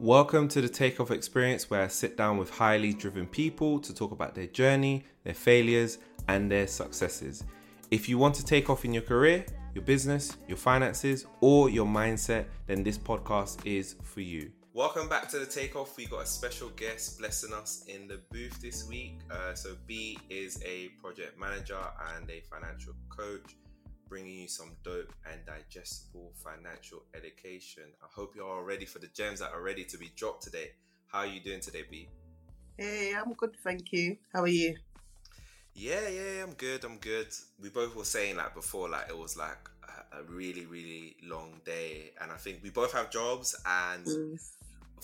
Welcome to the Takeoff Experience, where I sit down with highly driven people to talk about their journey, their failures, and their successes. If you want to take off in your career, your business, your finances, or your mindset, then this podcast is for you. Welcome back to the Takeoff. We got a special guest blessing us in the booth this week. Uh, so, B is a project manager and a financial coach bringing you some dope and digestible financial education. I hope you're all ready for the gems that are ready to be dropped today. How are you doing today, B? Hey, I'm good, thank you. How are you? Yeah, yeah, I'm good. I'm good. We both were saying like before, like it was like a, a really, really long day, and I think we both have jobs, and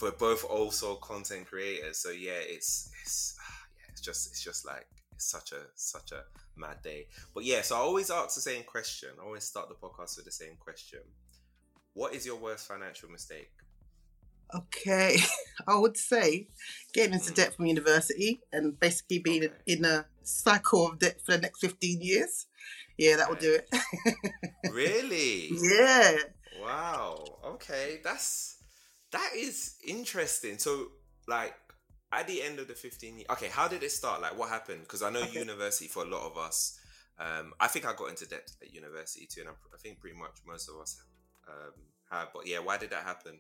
we're both also content creators. So yeah, it's it's yeah, it's just it's just like it's such a such a mad day. But yeah, so I always ask the same question. I always start the podcast with the same question. What is your worst financial mistake? Okay, I would say getting into mm. debt from university and basically being okay. in a cycle of debt for the next 15 years. Yeah, that will do it. really? Yeah. Wow. Okay, that's that is interesting. So, like, at the end of the 15 years, okay, how did it start? Like, what happened? Because I know okay. university for a lot of us. Um, I think I got into debt at university too, and I, think pretty much most of us um, have. But yeah, why did that happen?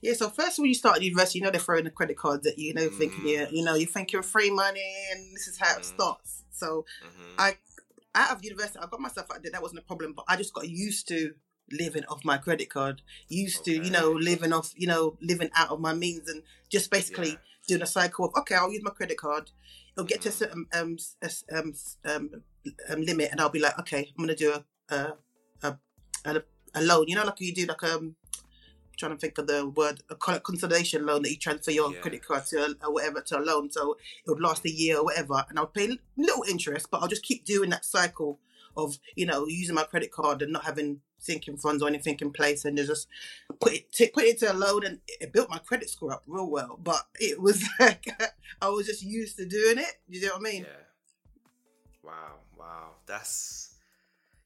Yeah, so first when you start university, you know they're throwing the credit cards at you, you know, mm. thinking you you know, you think you're free money and this is how mm. it starts. So mm-hmm. I out of university I got myself out of there, that wasn't a problem, but I just got used to living off my credit card, used okay. to, you know, living off, you know, living out of my means and just basically yeah. Doing a cycle of okay, I'll use my credit card. It'll get to a certain um, um, um, um, limit, and I'll be like, okay, I'm gonna do a a, a a, a loan. You know, like you do like um trying to think of the word a consolidation loan that you transfer your yeah. credit card to or whatever to a loan so it would last a year or whatever and i'll pay little interest but i'll just keep doing that cycle of you know using my credit card and not having sinking funds or anything in place and just put it t- put it to a load and it built my credit score up real well but it was like i was just used to doing it you know what i mean yeah wow wow that's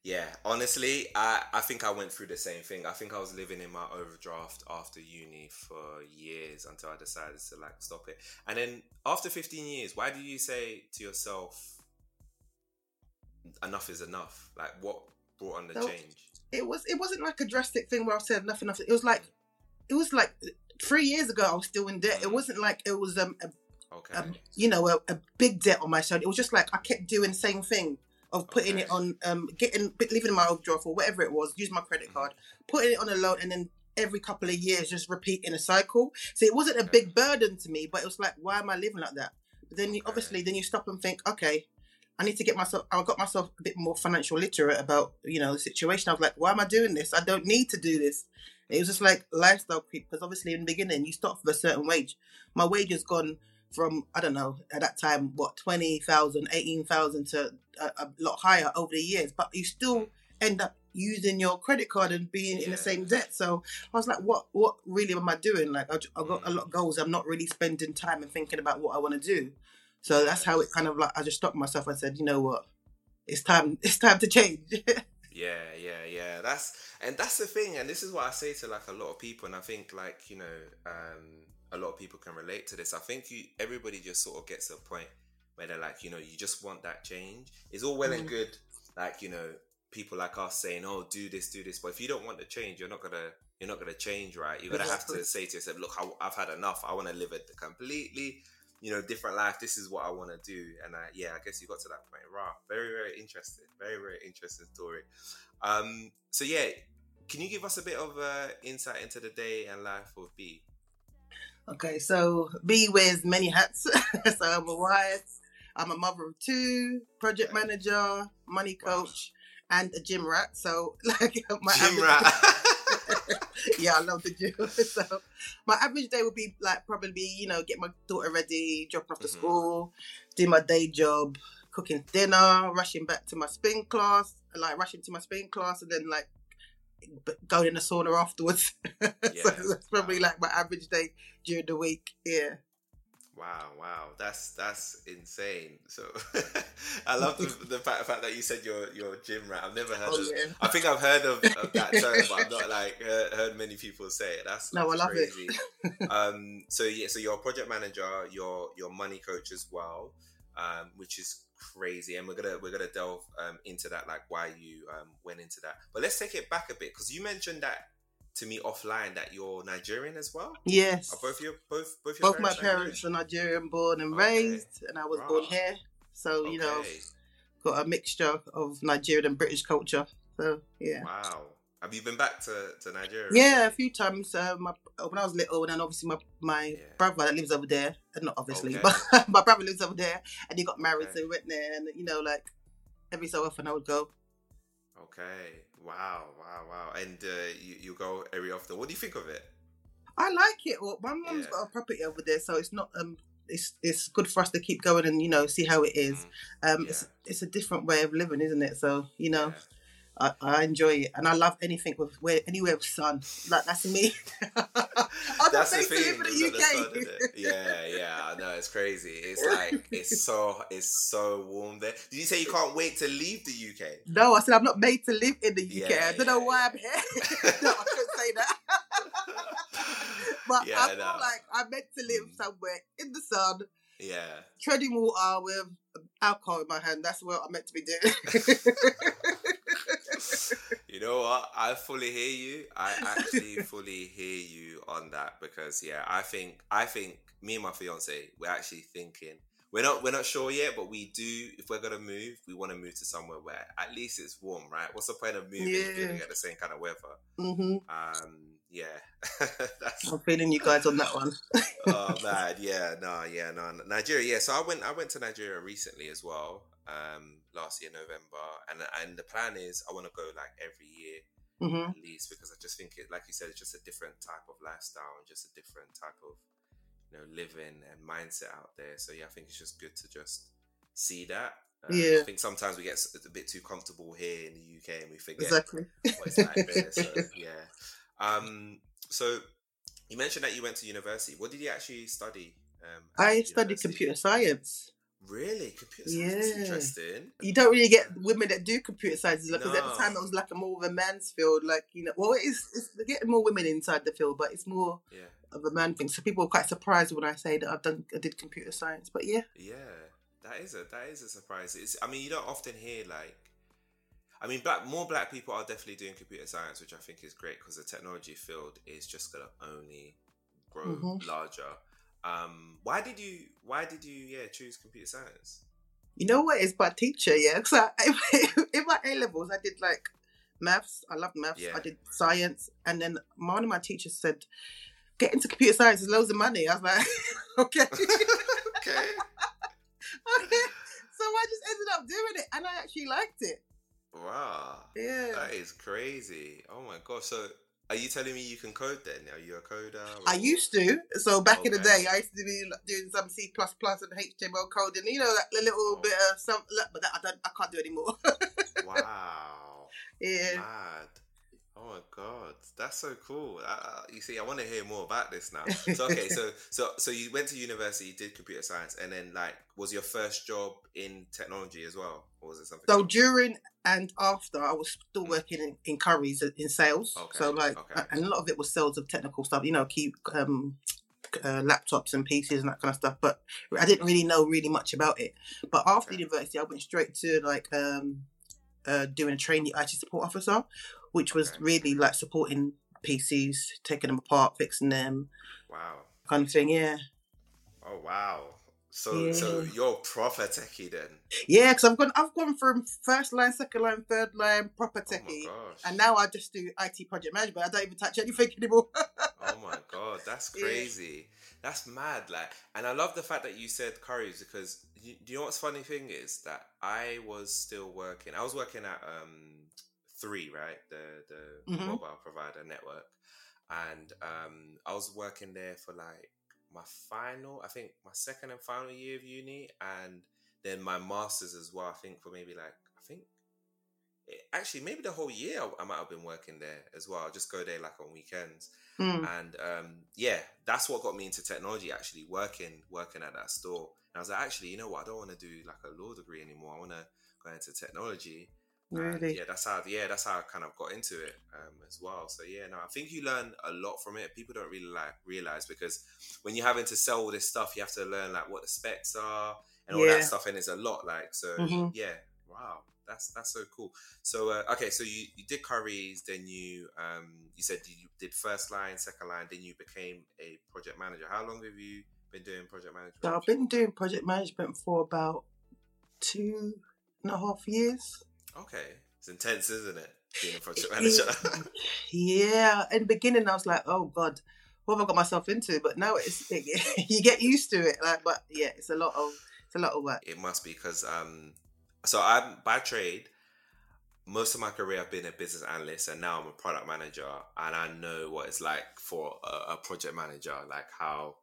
yeah, honestly, I, I think I went through the same thing. I think I was living in my overdraft after uni for years until I decided to like stop it. And then after 15 years, why do you say to yourself, enough is enough? Like what brought on the so change? It was it wasn't like a drastic thing where I said nothing. enough. It was like it was like three years ago I was still in debt. It wasn't like it was um a, okay. a, you know a, a big debt on my side. It was just like I kept doing the same thing of putting okay. it on, um, getting leaving my overdraft or whatever it was, use my credit card, mm-hmm. putting it on a loan, and then every couple of years just repeating a cycle. So it wasn't a big burden to me, but it was like, why am I living like that? But then you, obviously, then you stop and think, okay, I need to get myself. I got myself a bit more financial literate about you know the situation. I was like, why am I doing this? I don't need to do this. It was just like lifestyle creep because obviously in the beginning you start with a certain wage. My wage has gone from I don't know at that time what 20,000 18,000 to a, a, lot higher over the years but you still end up using your credit card and being yeah. in the same debt so I was like what what really am I doing like I, have got a mm. lot of goals I'm not really spending time and thinking about what I want to do so that's how it kind of like I just stopped myself and said you know what it's time it's time to change yeah yeah yeah that's and that's the thing and this is what I say to like a lot of people and I think like you know um a lot of people can relate to this. I think you everybody just sort of gets to a point where they're like, you know, you just want that change. It's all well mm. and good, like you know, people like us saying, "Oh, do this, do this," but if you don't want the change, you're not gonna you're not gonna change, right? You're gonna have to say to yourself, "Look, I, have had enough. I want to live a completely." You know, different life. This is what I want to do, and I, yeah, I guess you got to that point. Right, very, very interesting. Very, very interesting story. Um, so yeah, can you give us a bit of uh, insight into the day and life of B? Okay, so B wears many hats. so I'm a wife, I'm a mother of two, project manager, money coach, and a gym rat. So like my gym rat. yeah, I love the gym. so my average day would be like probably you know get my daughter ready, dropping off to mm-hmm. school, do my day job, cooking dinner, rushing back to my spin class, like rushing to my spin class, and then like going in the sauna afterwards. Yeah. so that's probably like my average day during the week. Yeah. Wow, wow, that's that's insane. So I love the, the fact, fact, that you said you're you're gym rat. I've never heard oh, of. Yeah. I think I've heard of, of that term, but I've not like heard, heard, many people say it. That's, no, that's I love crazy. it. um, so yeah, so you're a project manager, you're you're money coach as well, um, which is crazy, and we're gonna we're gonna delve um, into that, like why you um, went into that. But let's take it back a bit because you mentioned that to me offline that you're Nigerian as well. Yes. Are both your both both your both parents my parents Nigerian? are Nigerian, born and okay. raised, and I was born here. So okay. you know, got a mixture of Nigerian and British culture. So yeah. Wow. Have you been back to, to Nigeria? Yeah, a few times. Uh, my, when I was little, and then obviously my my yeah. brother that lives over there, uh, not obviously, okay. but my brother lives over there, and he got married, okay. so we went there, and you know, like every so often I would go. Okay. Wow. Wow. Wow. And uh, you you go every often. What do you think of it? I like it. Well, my mum's yeah. got a property over there, so it's not um it's it's good for us to keep going and you know see how it is. Mm. Um, yeah. it's it's a different way of living, isn't it? So you know. I, I, enjoy it, and I love anything with where anywhere with sun. Like that's me. that's the thing. The sun, yeah, yeah, I know it's crazy. It's like it's so it's so warm there. Did you say you can't wait to leave the UK? No, I said I'm not made to live in the UK. Yeah, I don't yeah, know why yeah. I'm here. no, I couldn't say that. but I feel no. like I'm meant to live mm. somewhere in the sun. Yeah. Treading water with alcohol in my hand. That's what I'm meant to be doing. you know what? I fully hear you. I actually fully hear you on that because yeah, I think I think me and my fiance we're actually thinking we're not we're not sure yet, but we do. If we're gonna move, we want to move to somewhere where at least it's warm, right? What's the point of moving yeah. if you the same kind of weather? Mm-hmm. Um, yeah, I'm feeling you guys on that one. oh man, yeah, no, yeah, no, Nigeria. Yeah, so I went I went to Nigeria recently as well um, last year November, and and the plan is I want to go like every year mm-hmm. at least because I just think it, like you said, it's just a different type of lifestyle and just a different type of you know living and mindset out there. So yeah, I think it's just good to just see that. Um, yeah, I think sometimes we get a bit too comfortable here in the UK and we forget exactly what it's like there. So yeah, um, so you mentioned that you went to university. What did you actually study? Um, I studied computer science. Really, computer science yeah. interesting. You don't really get women that do computer science because no. at the time it was like a more of a man's field. Like you know, well, it's, it's getting more women inside the field, but it's more yeah. of a man thing. So people are quite surprised when I say that I've done I did computer science. But yeah, yeah, that is a that is a surprise. It's I mean you don't often hear like. I mean, black more black people are definitely doing computer science, which I think is great because the technology field is just gonna only grow mm-hmm. larger. Um, why did you why did you yeah choose computer science? You know what? It's my teacher, yeah. So in my A levels, I did like maths. I love maths. Yeah. I did science, and then one of my teachers said, "Get into computer science. There's loads of money." I was like, "Okay, okay." okay. So I just ended up doing it, and I actually liked it. Wow. Yeah. That is crazy. Oh my gosh. So are you telling me you can code then? Are you're a coder? Or... I used to. So back okay. in the day, I used to be doing some C plus plus and HTML coding. You know, that little oh. bit of some, but that I don't, I can't do anymore. wow. Yeah. Mad. Oh my god, that's so cool. Uh, you see, I want to hear more about this now. So okay, so so so you went to university, did computer science, and then like, was your first job in technology as well, or was it something? So during and after, I was still mm. working in, in Currys in sales. Okay. So like, okay. and a lot of it was sales of technical stuff. You know, keep um, uh, laptops and PCs and that kind of stuff. But I didn't really know really much about it. But after okay. university, I went straight to like um, uh, doing a trainee IT support officer, which was okay. really like supporting PCs, taking them apart, fixing them. Wow. Kind of thing, yeah. Oh wow. So yeah. so you're proper techie then? Yeah, because I've gone I've gone from first line, second line, third line, proper oh techie, oh and now I just do IT project management. I don't even touch anything anymore. oh my god, that's crazy. Yeah. That's mad. Like, and I love the fact that you said Currys because you, do you know what's funny thing is that I was still working. I was working at um Three, right? The the mm-hmm. mobile provider network, and um, I was working there for like my final, I think my second and final year of uni, and then my masters as well. I think for maybe like I think it, actually maybe the whole year I, I, might have been working there as well. I'll just go there like on weekends, mm. and um, yeah, that's what got me into technology. Actually, working working at that store, and I was like, actually, you know what? I don't want to do like a law degree anymore. I want to go into technology. Really? And yeah, that's how. Yeah, that's how I kind of got into it um, as well. So yeah, no, I think you learn a lot from it. People don't really like realize because when you're having to sell all this stuff, you have to learn like what the specs are and all yeah. that stuff, and it's a lot. Like so, mm-hmm. yeah. Wow, that's that's so cool. So uh, okay, so you, you did Currys, then you um you said you did first line, second line, then you became a project manager. How long have you been doing project management? So I've been doing project management for about two and a half years. Okay, it's intense, isn't it? Being a project manager. yeah, in the beginning I was like, oh god, what have I got myself into? But now it's it, you get used to it. Like, but yeah, it's a lot of it's a lot of work. It must be because um, so I'm by trade. Most of my career, I've been a business analyst, and now I'm a product manager, and I know what it's like for a, a project manager, like how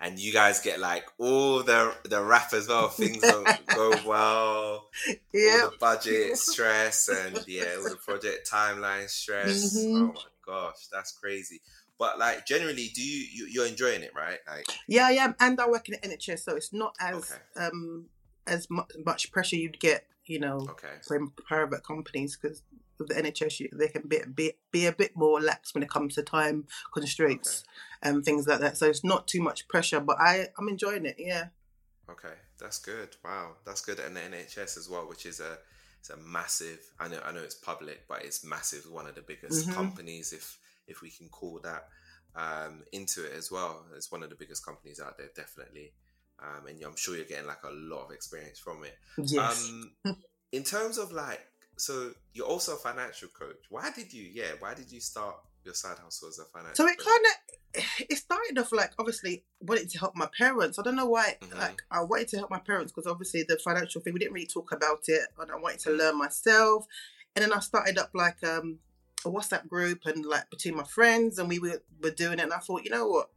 and you guys get like all the the rap as well. Things don't go well. Yeah. the budget stress and yeah, all the project timeline stress. Mm-hmm. Oh my gosh, that's crazy. But like generally, do you, you are enjoying it, right? Like yeah, yeah, and I work in the NHS, so it's not as okay. um as much pressure you'd get, you know, okay. from private companies because with the NHS, they can be, be, be a bit more lax when it comes to time constraints. And things like that. So it's not too much pressure, but I, I'm enjoying it. Yeah. Okay, that's good. Wow, that's good. And the NHS as well, which is a it's a massive. I know I know it's public, but it's massive. One of the biggest mm-hmm. companies, if if we can call that, um, into it as well. It's one of the biggest companies out there, definitely. Um, and I'm sure you're getting like a lot of experience from it. Yes. Um, in terms of like so you're also a financial coach. Why did you? Yeah, why did you start your side hustle as a financial? So it kind of it started off like obviously wanting to help my parents. I don't know why. Mm-hmm. Like I wanted to help my parents because obviously the financial thing we didn't really talk about it, and I wanted to mm-hmm. learn myself. And then I started up like um a WhatsApp group and like between my friends, and we were were doing it. And I thought, you know what?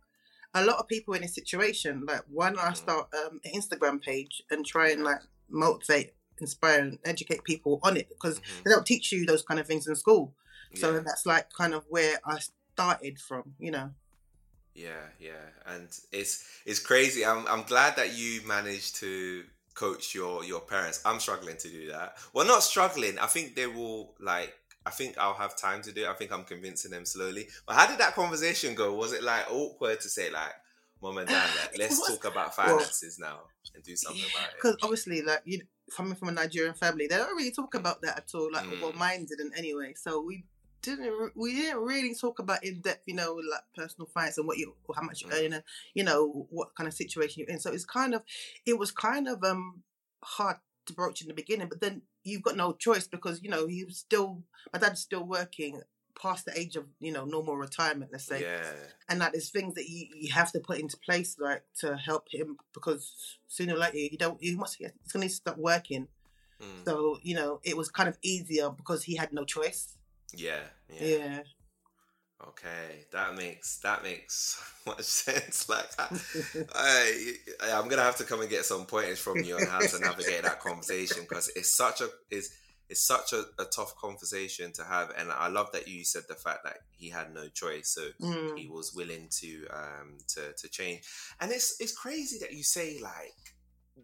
A lot of people in this situation, like why don't I mm-hmm. start um, an Instagram page and try and like motivate inspire and educate people on it because mm-hmm. they don't teach you those kind of things in school. So yeah. that's like kind of where I started from, you know. Yeah, yeah, and it's it's crazy. I'm I'm glad that you managed to coach your your parents. I'm struggling to do that. Well, not struggling. I think they will like. I think I'll have time to do it. I think I'm convincing them slowly. But how did that conversation go? Was it like awkward to say like, "Mom and Dad, like, let's talk about finances well, now and do something yeah, about it"? Because obviously, like you, coming from a Nigerian family, they don't really talk about that at all. Like, mm. well, mine didn't anyway. So we didn't we didn't really talk about in depth, you know, like personal finance and what you how much you mm. earn, you know, what kind of situation you're in. So it's kind of it was kind of um hard to broach in the beginning, but then you've got no choice because you know he was still my dad's still working past the age of you know normal retirement let's say yeah. and like there's things that you, you have to put into place like to help him because sooner or later you don't you must he's gonna start working mm. so you know it was kind of easier because he had no choice yeah yeah, yeah. Okay, that makes that makes so much sense. Like, I, I, am gonna have to come and get some pointers from you on how to navigate that conversation because it's such a is it's such a, a, tough conversation to have and i love that you said the fact that he had no choice so mm. he was willing to um to to change and it's it's crazy that you say like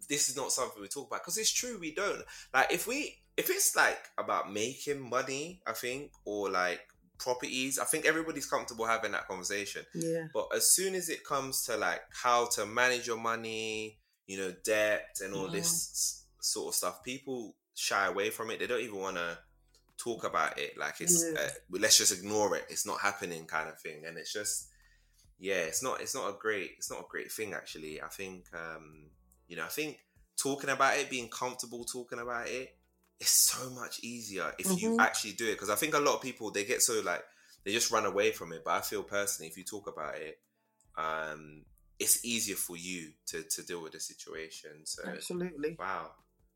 this is not something we talk about because it's true we don't like if we if it's like about making money i think or like properties i think everybody's comfortable having that conversation yeah but as soon as it comes to like how to manage your money you know debt and all this sort of stuff people shy away from it. They don't even want to talk about it. Like it's yeah. uh, let's just ignore it. It's not happening, kind of thing. And it's just yeah, it's not it's not a great it's not a great thing actually. I think um, you know I think talking about it, being comfortable talking about it, is so much easier if mm-hmm. you actually do it. Because I think a lot of people they get so like they just run away from it. But I feel personally, if you talk about it, um, it's easier for you to to deal with the situation. So absolutely, wow.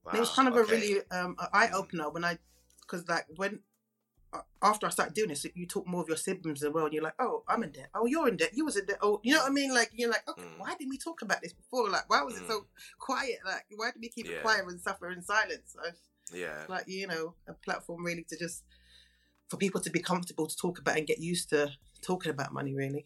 Wow, it was kind of okay. a really um, eye opener when I, because like when after I started doing this, you talk more of your siblings as well, and you're like, oh, I'm in debt. Oh, you're in debt. You was in debt. Oh, you know what I mean? Like you're like, okay, mm. why didn't we talk about this before? Like, why was mm. it so mm. quiet? Like, why did we keep yeah. it quiet and suffer in silence? So, yeah, like you know, a platform really to just for people to be comfortable to talk about and get used to talking about money, really.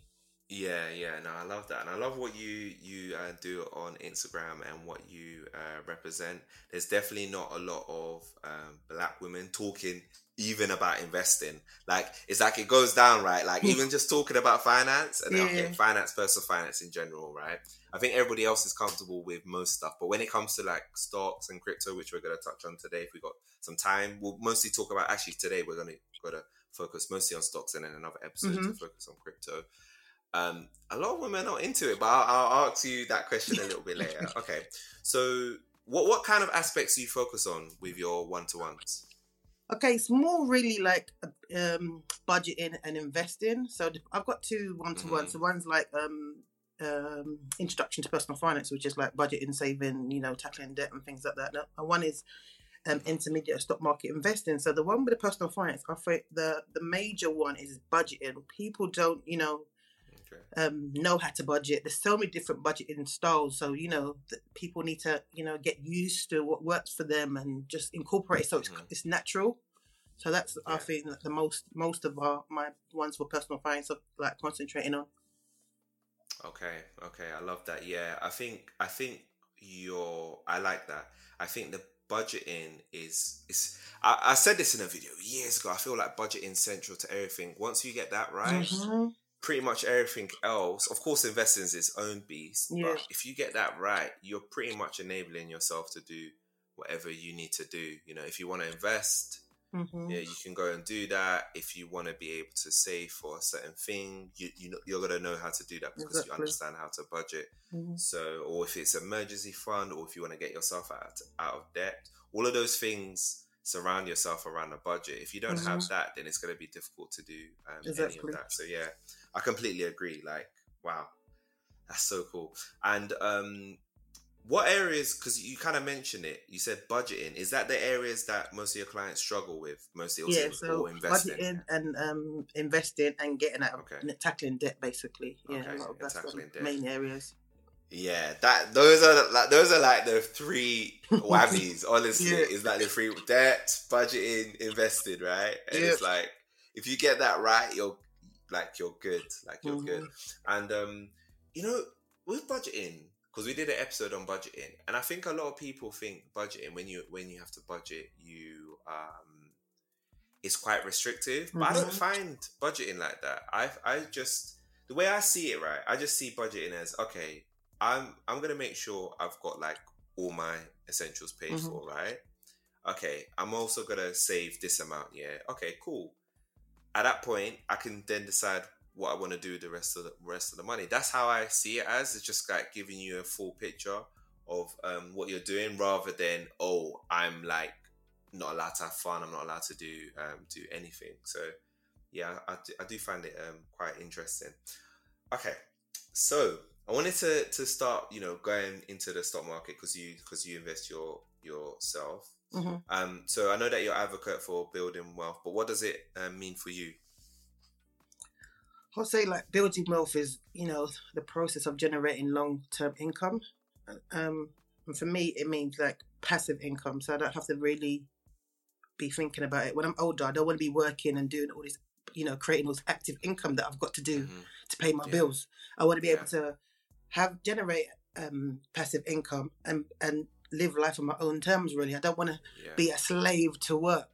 Yeah, yeah, no, I love that, and I love what you you uh, do on Instagram and what you uh, represent. There's definitely not a lot of um, black women talking even about investing. Like it's like it goes down, right? Like even just talking about finance and yeah. okay, finance, personal finance in general, right? I think everybody else is comfortable with most stuff, but when it comes to like stocks and crypto, which we're going to touch on today, if we got some time, we'll mostly talk about. Actually, today we're going to go to focus mostly on stocks, and then another episode mm-hmm. to focus on crypto. Um, a lot of women are into it, but I'll, I'll ask you that question a little bit later. Okay, so what what kind of aspects do you focus on with your one to ones? Okay, it's more really like um, budgeting and investing. So I've got two one to one. So one's like um, um, introduction to personal finance, which is like budgeting, saving, you know, tackling debt and things like that. And one is um, intermediate stock market investing. So the one with the personal finance, I think the the major one is budgeting. People don't, you know, um, know how to budget. There's so many different budgeting styles, so you know people need to you know get used to what works for them and just incorporate it so it's, mm-hmm. it's natural. So that's yeah. I think the most most of our my ones for personal finance are like concentrating on. Okay, okay, I love that. Yeah, I think I think your I like that. I think the budgeting is is I, I said this in a video years ago. I feel like budgeting central to everything. Once you get that right, mm-hmm pretty much everything else. Of course, investing is its own beast, yeah. but if you get that right, you're pretty much enabling yourself to do whatever you need to do. You know, if you want to invest, mm-hmm. yeah, you can go and do that. If you want to be able to save for a certain thing, you you know you're gonna know how to do that because exactly. you understand how to budget. Mm-hmm. So, or if it's emergency fund, or if you want to get yourself out out of debt, all of those things surround yourself around a budget. If you don't mm-hmm. have that, then it's going to be difficult to do um, exactly. any of that. So yeah, I completely agree. Like, wow, that's so cool. And um, what areas? Because you kind of mentioned it. You said budgeting. Is that the areas that most of your clients struggle with? Mostly, also yeah. So investing. budgeting and um, investing and getting out, okay. tackling debt, basically. Yeah, okay. that's the main areas. Yeah, that those are like those are like the three whammies. honestly, yeah. is like the three debt, budgeting, invested, right? And yep. it's like if you get that right, you're like you're good, like you're mm-hmm. good. And um, you know, with budgeting, because we did an episode on budgeting, and I think a lot of people think budgeting when you when you have to budget, you um, it's quite restrictive. Mm-hmm. But I don't mm-hmm. find budgeting like that. I I just the way I see it, right? I just see budgeting as okay. I'm I'm gonna make sure I've got like all my essentials paid mm-hmm. for, right? Okay, I'm also gonna save this amount. Yeah. Okay, cool at that point, I can then decide what I want to do with the rest of the rest of the money. That's how I see it as. It's just like giving you a full picture of um, what you're doing, rather than oh, I'm like not allowed to have fun. I'm not allowed to do um, do anything. So yeah, I do, I do find it um, quite interesting. Okay, so I wanted to to start, you know, going into the stock market because you because you invest your yourself. Mm-hmm. Um, so I know that you're advocate for building wealth, but what does it um, mean for you? I'll say like building wealth is you know the process of generating long term income, um, and for me it means like passive income, so I don't have to really be thinking about it. When I'm older, I don't want to be working and doing all this, you know, creating all this active income that I've got to do mm-hmm. to pay my yeah. bills. I want to be yeah. able to have generate um, passive income and and live life on my own terms. Really, I don't want to yeah. be a slave to work,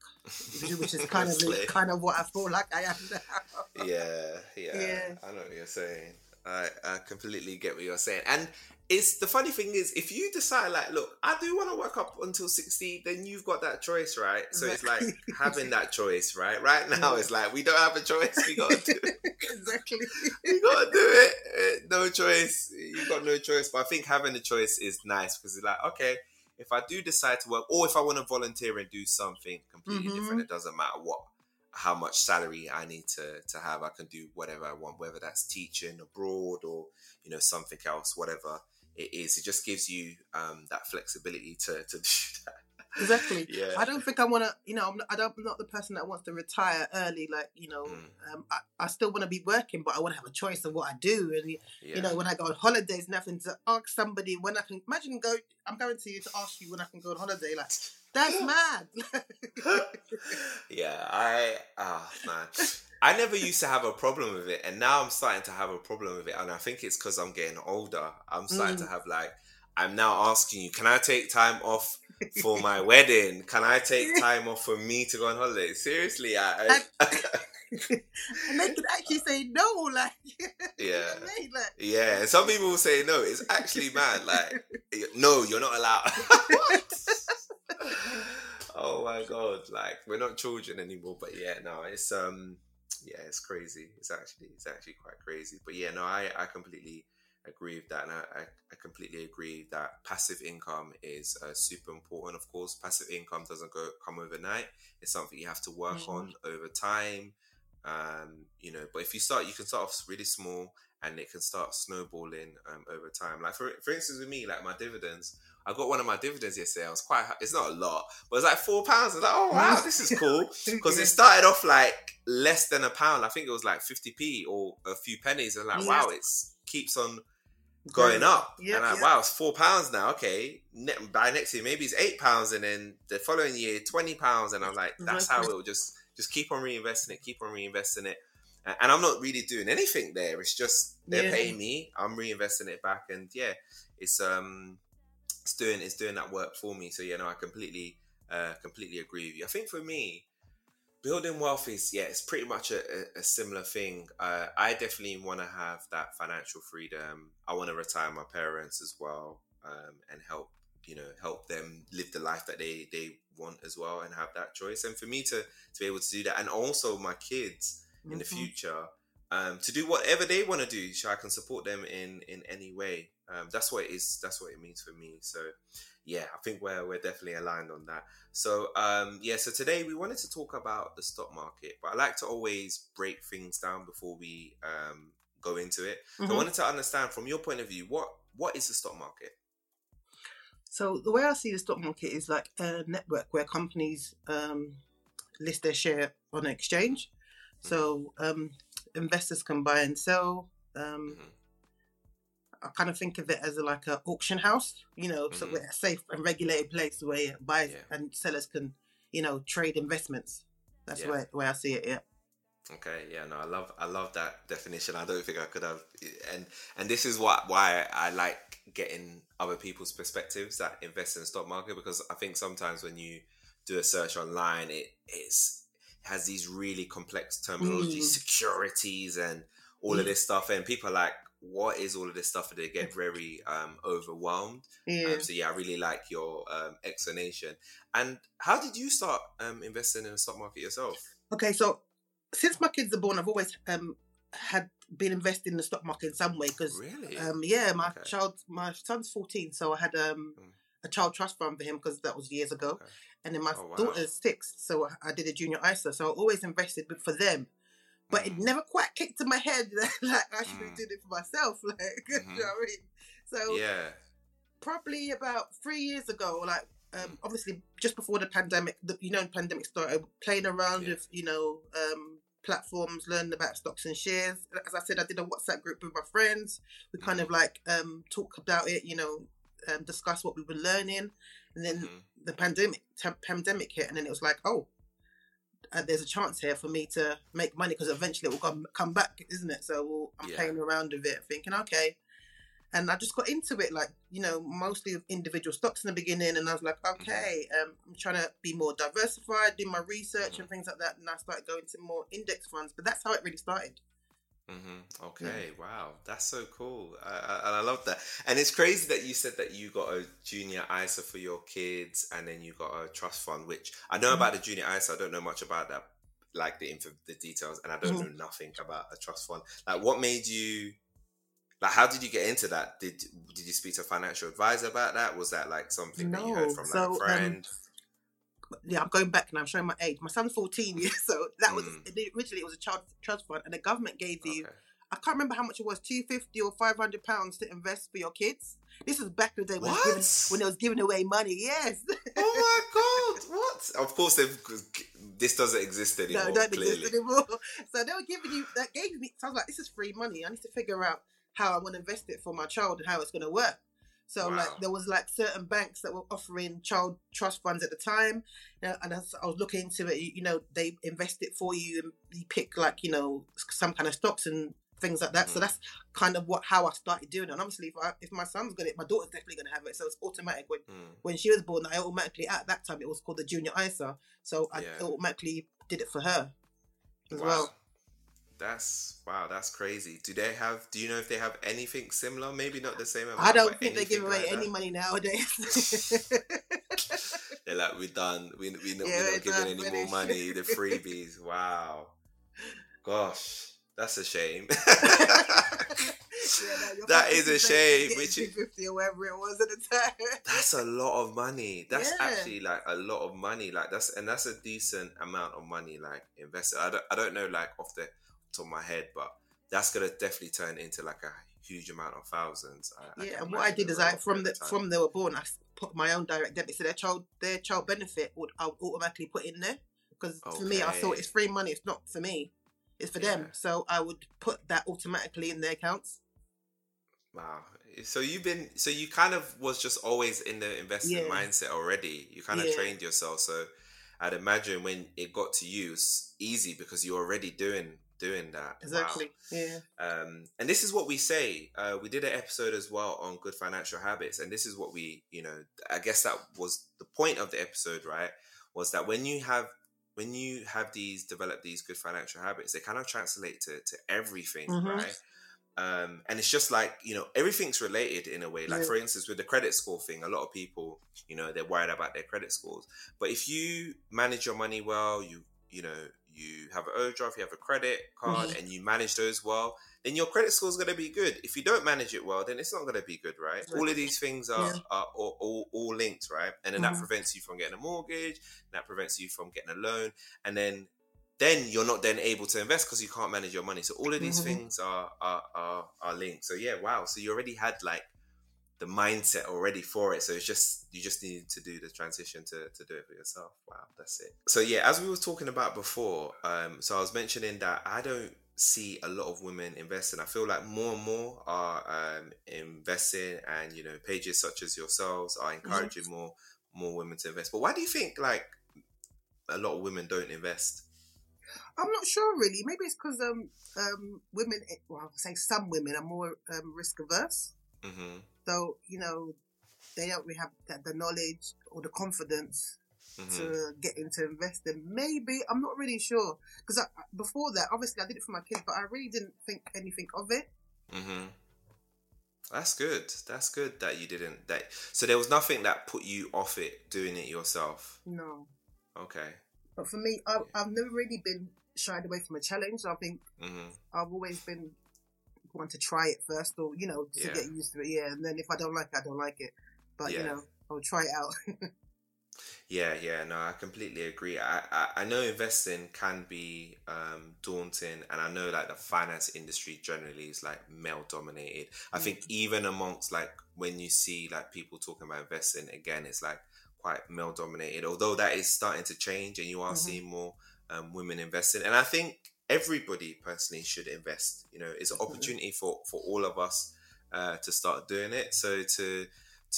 which is kind of kind of what I feel like I am now. yeah, yeah, yeah. I know what you're saying. I, I completely get what you're saying, and it's the funny thing is if you decide like look i do want to work up until 60 then you've got that choice right? So it's like having that choice right? Right now it's like we don't have a choice. We gotta do it. Exactly. We gotta do it. Eh, no choice. You got no choice. But i think having a choice is nice because it's like okay if i do decide to work or if i want to volunteer and do something completely mm-hmm. different it doesn't matter what how much salary I need to to have. I can do whatever I want, whether that's teaching abroad or you know something else, whatever it is. It just gives you um, that flexibility to, to do that. exactly. Yeah. I don't think I want to. You know, I'm not, I don't. I'm not the person that wants to retire early. Like you know, mm. um, I, I still want to be working, but I want to have a choice of what I do. And yeah. you know, when I go on holidays, nothing to ask somebody when I can. Imagine go. I'm going to you to ask you when I can go on holiday. Like that's mad. yeah, I ah oh, man. I never used to have a problem with it, and now I'm starting to have a problem with it, and I think it's because I'm getting older. I'm starting mm. to have like, I'm now asking you, can I take time off for my wedding? Can I take time off for me to go on holiday? Seriously, I. I and they can actually say no, like yeah, like, yeah. Some people will say no. It's actually mad. Like no, you're not allowed. Oh my god! Like we're not children anymore. But yeah, no, it's um, yeah, it's crazy. It's actually it's actually quite crazy. But yeah, no, I I completely agree with that, and I, I, I completely agree that passive income is uh, super important. Of course, passive income doesn't go come overnight. It's something you have to work mm-hmm. on over time. Um, you know, but if you start, you can start off really small, and it can start snowballing um, over time. Like for for instance, with me, like my dividends. I got one of my dividends yesterday. I was quite. It's not a lot, but it's like four pounds. I was like, oh wow, this is cool because it started off like less than a pound. I think it was like fifty p or a few pennies. And like, yeah. wow, it keeps on going up. Yep, and like, wow, it's four pounds now. Okay, ne- by next year maybe it's eight pounds, and then the following year twenty pounds. And I'm like, that's how it'll just just keep on reinvesting it, keep on reinvesting it. And I'm not really doing anything there. It's just they're yeah. paying me. I'm reinvesting it back, and yeah, it's um, it's doing it's doing that work for me. So yeah, no, I completely uh, completely agree with you. I think for me, building wealth is yeah it's pretty much a, a, a similar thing uh, i definitely want to have that financial freedom i want to retire my parents as well um, and help you know help them live the life that they they want as well and have that choice and for me to to be able to do that and also my kids mm-hmm. in the mm-hmm. future um, to do whatever they want to do so i can support them in in any way um, that's what it is that's what it means for me so yeah, I think we're we're definitely aligned on that. So um, yeah, so today we wanted to talk about the stock market, but I like to always break things down before we um, go into it. Mm-hmm. So I mm-hmm. wanted to understand from your point of view what what is the stock market. So the way I see the stock market is like a network where companies um, list their share on an exchange. Mm-hmm. So um, investors can buy and sell. Um, mm-hmm I kind of think of it as a, like an auction house, you know, mm-hmm. so we're a safe and regulated place where buyers yeah. and sellers can, you know, trade investments. That's yeah. the way I see it. Yeah. Okay, yeah, no, I love I love that definition. I don't think I could have, and and this is what why I like getting other people's perspectives that invest in the stock market because I think sometimes when you do a search online, it it's has these really complex terminology, mm. securities, and all mm. of this stuff, and people are like, what is all of this stuff and they get very um, overwhelmed um, yeah. Um, so yeah i really like your um, explanation and how did you start um, investing in the stock market yourself okay so since my kids are born i've always um, had been invested in the stock market in some way because really? yeah my okay. child my son's 14 so i had mm. a child trust fund for him because that was years ago okay. And then my oh, wow. daughter's six so i did a junior isa so i always invested for them but it never quite kicked in my head that like I should have mm. did it for myself. Like, mm-hmm. you know what I mean? So yeah, probably about three years ago, like um, mm. obviously just before the pandemic, the, you know, the pandemic started, playing around yeah. with you know um, platforms, learning about stocks and shares. As I said, I did a WhatsApp group with my friends. We kind mm-hmm. of like um, talk about it, you know, um, discuss what we were learning, and then mm-hmm. the pandemic t- pandemic hit, and then it was like, oh, uh, there's a chance here for me to make money because eventually it will come, come back, isn't it? So we'll, I'm yeah. playing around with it, thinking, okay. And I just got into it, like, you know, mostly with individual stocks in the beginning. And I was like, mm-hmm. okay, um, I'm trying to be more diversified, do my research mm-hmm. and things like that. And I started going to more index funds. But that's how it really started. Mm-hmm. Okay, yeah. wow, that's so cool, uh, and I love that. And it's crazy that you said that you got a junior ISA for your kids, and then you got a trust fund. Which I know mm-hmm. about the junior ISA. I don't know much about that, like the info, the details, and I don't mm-hmm. know nothing about a trust fund. Like, what made you? Like, how did you get into that? Did did you speak to a financial advisor about that? Was that like something no. that you heard from like so, a um, friend? Um, yeah, I'm going back now. I'm showing my age. My son's 14 years, so that was mm. originally it was a child trust fund, and the government gave you. I can't remember how much it was, two fifty or five hundred pounds to invest for your kids. This was back in the day when, what? Giving, when they was giving away money. Yes. oh my god! What? Of course, this doesn't exist anymore. No, don't clearly. exist anymore. So they were giving you that gave me. So I was like, this is free money. I need to figure out how I want to invest it for my child and how it's going to work. So wow. like there was like certain banks that were offering child trust funds at the time, and as I was looking into it, you know, they invest it for you and you pick like you know some kind of stocks and things like that. Mm. So that's kind of what how I started doing it. And obviously, if I, if my son's got it, my daughter's definitely going to have it. So it's automatic. When mm. when she was born, I automatically at that time it was called the junior ISA, so I yeah. automatically did it for her as wow. well. That's wow, that's crazy. Do they have? Do you know if they have anything similar? Maybe not the same amount. I don't think they give away like any money nowadays. They're like, we're done. We, we, yeah, we're not giving any more money. The freebies. Wow. Gosh, that's a shame. yeah, no, that is a shame. Which is fifty or whatever it was at the time. That's a lot of money. That's yeah. actually like a lot of money. Like that's and that's a decent amount of money. Like invested. I don't. I don't know. Like off the top of my head, but that's gonna definitely turn into like a huge amount of thousands. I, yeah, I and what I did is I from the from they were born, I put my own direct debit, so their child their child benefit would I would automatically put in there because okay. for me I thought it's free money. It's not for me. It's for yeah. them. So I would put that automatically in their accounts. Wow. Eh, so you've been so you kind of was just always in the investing yeah. mindset already. You kind of yeah. trained yourself. So I'd imagine when it got to you, it's easy because you're already doing doing that. Exactly. Wow. Yeah. Um, and this is what we say. Uh, we did an episode as well on good financial habits, and this is what we, you know, I guess that was the point of the episode, right? Was that when you have when you have these develop these good financial habits, they kind of translate to to everything, mm-hmm. right? Um, and it's just like you know everything's related in a way. Like yeah. for instance, with the credit score thing, a lot of people, you know, they're worried about their credit scores. But if you manage your money well, you you know you have an overdraft, you have a credit card, mm-hmm. and you manage those well, then your credit score is going to be good. If you don't manage it well, then it's not going to be good, right? All of these things are, yeah. are all, all, all, linked, right? And then mm-hmm. that prevents you from getting a mortgage, that prevents you from getting a loan, and then then you're not then able to invest because you can't manage your money. So all of these mm-hmm. things are, are are are linked. So yeah, wow. So you already had like the mindset already for it. So it's just you just need to do the transition to, to do it for yourself. Wow, that's it. So yeah, as we were talking about before, um, so I was mentioning that I don't see a lot of women investing. I feel like more and more are um, investing, and you know, pages such as yourselves are encouraging mm-hmm. more more women to invest. But why do you think like a lot of women don't invest? I'm not sure really. Maybe it's because um um women, well, I would say some women are more um, risk averse. Mm-hmm. So you know, they don't really have the, the knowledge or the confidence mm-hmm. to get into investing. Maybe I'm not really sure because before that, obviously, I did it for my kids, but I really didn't think anything of it. Mm-hmm. That's good. That's good that you didn't. That so there was nothing that put you off it doing it yourself. No. Okay. But for me, I, have never really been shied away from a challenge. I think mm-hmm. I've always been want to try it first, or you know, to yeah. get used to it. Yeah, and then if I don't like it, I don't like it. But yeah. you know, I'll try it out. yeah, yeah, no, I completely agree. I, I, I know investing can be um, daunting, and I know like the finance industry generally is like male dominated. I think mm. even amongst like when you see like people talking about investing, again, it's like quite male dominated. Although that is starting to change, and you are mm-hmm. seeing more um, women investing, and I think everybody personally should invest. You know, it's an opportunity for for all of us uh, to start doing it. So to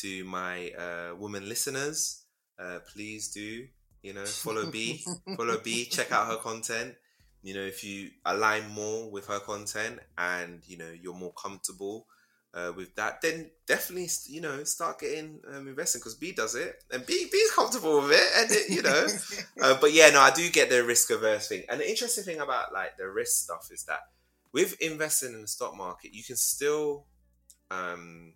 to my uh, women listeners, uh, please do you know follow B, follow B, check out her content. You know, if you align more with her content and you know you're more comfortable uh, with that, then definitely you know start getting um, investing because B does it and B B's comfortable with it, and it, you know. uh, but yeah, no, I do get the risk averse thing, and the interesting thing about like the risk stuff is that with investing in the stock market, you can still um,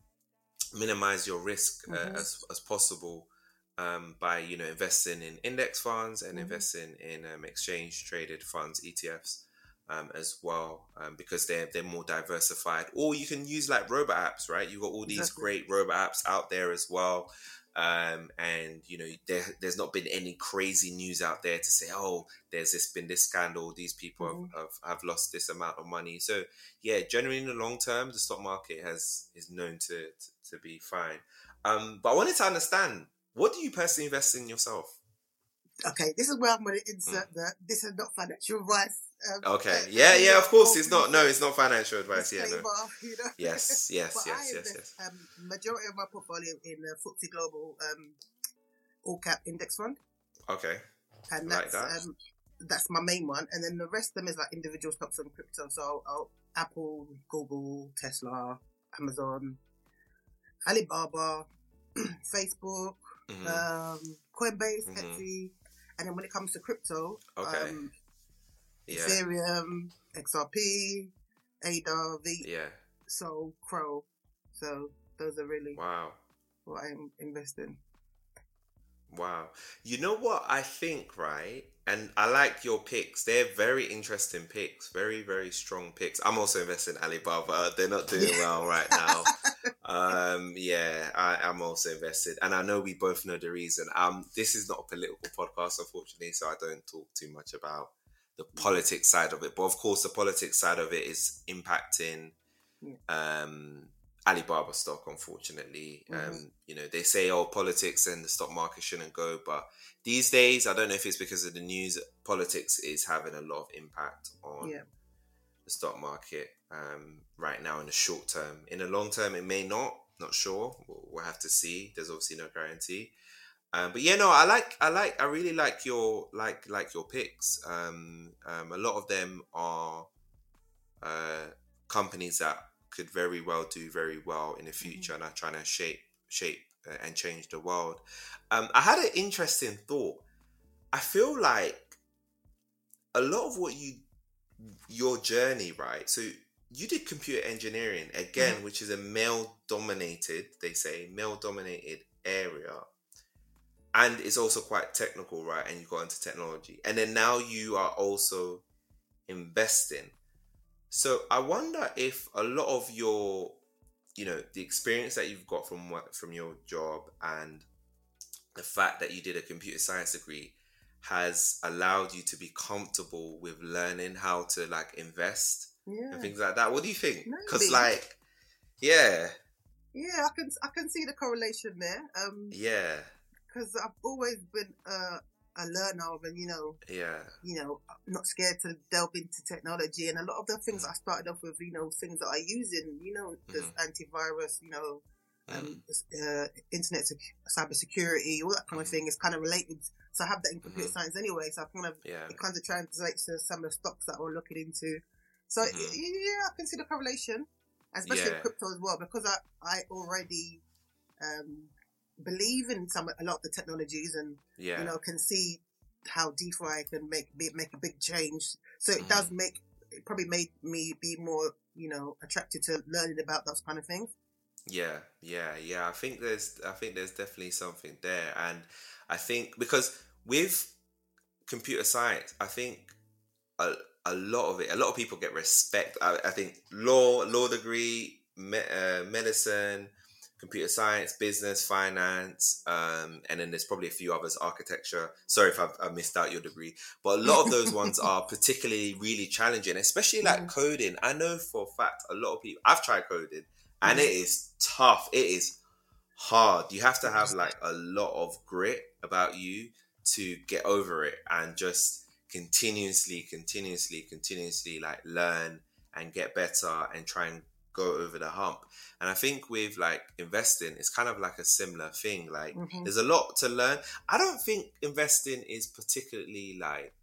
minimize your risk uh, mm-hmm. as as possible. Um, by you know investing in index funds and mm-hmm. investing in um, exchange traded funds ETFs, um, as well um, because they're they're more diversified. Or you can use like robot apps, right? You've got all these exactly. great robot apps out there as well. Um, and you know there, there's not been any crazy news out there to say oh there's this been this scandal these people mm-hmm. have, have, have, lost this amount of money so yeah generally in the long term the stock market has is known to to, to be fine um, but i wanted to understand what do you personally invest in yourself okay this is where i'm going to insert mm. that this is not financial advice um, okay. Yeah, yeah. Of course, it's not. No, it's not financial advice. Yeah. No. You know? Yes, yes, yes, yes, yes. Um, majority of my portfolio in the FTSE Global um, All Cap Index Fund. Okay. And that's like that. um, that's my main one, and then the rest of them is like individual stocks and crypto. So I'll, Apple, Google, Tesla, Amazon, Alibaba, Facebook, mm-hmm. um, Coinbase, mm-hmm. Etsy, and then when it comes to crypto, okay. um, yeah. Ethereum, XRP, ADA, V. Yeah. So Crow. So those are really wow what I'm investing. Wow. You know what I think, right? And I like your picks. They're very interesting picks. Very, very strong picks. I'm also investing in Alibaba. They're not doing well right now. um, yeah, I, am also invested. And I know we both know the reason. Um, this is not a political podcast, unfortunately, so I don't talk too much about the politics side of it. But of course, the politics side of it is impacting um, Alibaba stock. Unfortunately, mm-hmm. um, you know they say oh politics and the stock market shouldn't go, but these days I don't know if it's because of the news. Politics is having a lot of impact on yeah. the stock market um, right now in the short term. In the long term, it may not. Not sure. We'll, we'll have to see. There's obviously no guarantee. Um, but yeah, no, I like, I like, I really like your like like your picks. Um, um, a lot of them are uh, companies that could very well do very well in the mm-hmm. future mm-hmm. and are trying to shape shape uh, and change the world. Um, I had an interesting thought. I feel like a lot of what you your journey, right? So you did computer engineering again, mm-hmm. which is a male dominated, they say, male dominated area and it's also quite technical, right? And you got into technology, and then now you are also investing. So I wonder if a lot of your, you know, the experience that you've got from what from your job and the fact that you did a computer science degree has allowed you to be comfortable with learning how to like invest yeah. and things like that. What do you think? Because like, yeah, yeah, I can I can see the correlation there. Um, yeah, because I've always been uh, a learner of, and you know, yeah, you know, not scared to delve into technology. And a lot of the things I started off with, you know, things that I use in, you know, there's mm-hmm. antivirus, you know, um, mm-hmm. uh, internet sec- cyber security, all that kind of mm-hmm. thing is kind of related. So I have that in computer mm-hmm. science anyway. So I kind of yeah. it kind of translates to some of the stocks that we're looking into. So mm-hmm. yeah, I can see the correlation, especially yeah. crypto as well, because I I already um, believe in some a lot of the technologies and yeah. you know can see how DeFi can make make a big change. So it mm. does make it probably made me be more you know attracted to learning about those kind of things. Yeah, yeah, yeah. I think there's I think there's definitely something there, and I think because with computer science, I think a, a lot of it, a lot of people get respect. I, I think law, law degree, me, uh, medicine, computer science, business, finance, um, and then there's probably a few others, architecture. Sorry if I've, i missed out your degree, but a lot of those ones are particularly really challenging, especially like mm. coding. I know for a fact a lot of people. I've tried coding, and mm. it is tough. It is hard. You have to have like a lot of grit about you to get over it, and just continuously, continuously, continuously like learn and get better and try and go over the hump. And I think with like investing, it's kind of like a similar thing. Like mm-hmm. there's a lot to learn. I don't think investing is particularly like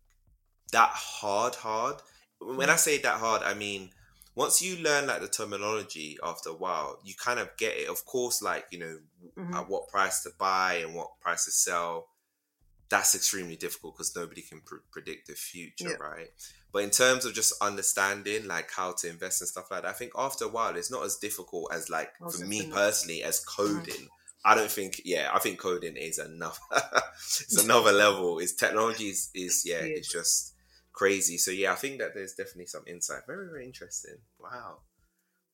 that hard hard. When I mm. say that hard, I mean once you learn like the terminology after a while, you kind of get it. Of course, like, you know, mm-hmm. at what price to buy and what price to sell that's extremely difficult because nobody can pr- predict the future, yeah. right? But in terms of just understanding like how to invest and stuff like that, I think after a while it's not as difficult as like for me personally as coding. Mm-hmm. I don't think, yeah, I think coding is enough. it's another level. It's technology is, is yeah, yeah, it's just crazy. So yeah, I think that there's definitely some insight. Very, very interesting. Wow,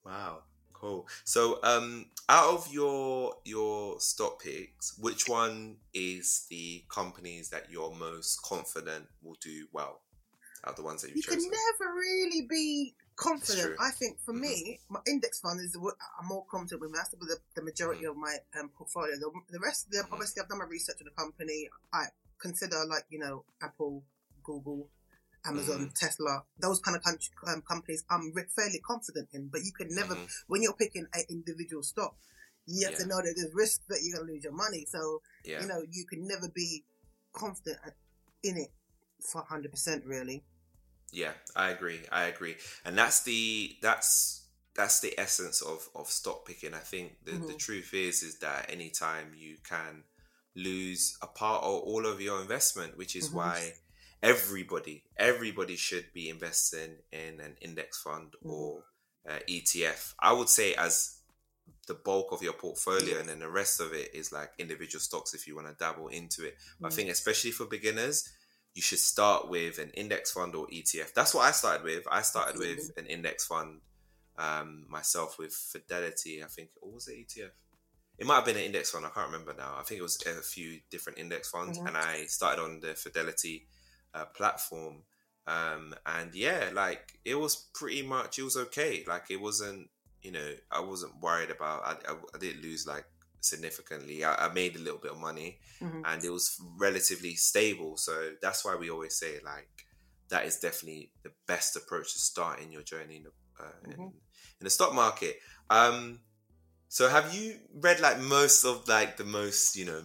wow, Cool. So, um, out of your your stock picks, which one is the companies that you're most confident will do well? Out the ones that you've you chosen? can never really be confident. I think for mm-hmm. me, my index fund is what I'm more confident with. That's the, the majority mm-hmm. of my um, portfolio. The, the rest, the, mm-hmm. obviously, I've done my research on the company. I consider like you know Apple, Google, Amazon, mm. Tesla, those kind of um, companies, I'm fairly confident in. But you can never, mm-hmm. when you're picking an individual stock, you have yeah. to know that there's risk that you're going to lose your money. So, yeah. you know, you can never be confident in it for 100% really. Yeah, I agree. I agree. And that's the, that's, that's the essence of, of stock picking. I think the, mm-hmm. the truth is, is that anytime you can lose a part or all of your investment, which is mm-hmm. why everybody everybody should be investing in an index fund mm. or uh, ETF. I would say as the bulk of your portfolio, and then the rest of it is like individual stocks if you want to dabble into it. But I mm. think especially for beginners, you should start with an index fund or ETF. That's what I started with. I started with an index fund um, myself with Fidelity. I think, or was it ETF? It might have been an index fund. I can't remember now. I think it was a few different index funds, mm-hmm. and I started on the Fidelity uh, platform. Um, and yeah, like it was pretty much it was okay. Like it wasn't, you know, I wasn't worried about. I, I, I didn't lose like significantly. I, I, made a little bit of money, mm-hmm. and it was relatively stable. So that's why we always say like that is definitely the best approach to starting your journey in the, uh, mm-hmm. in, in, the stock market. Um, so have you read like most of like the most you know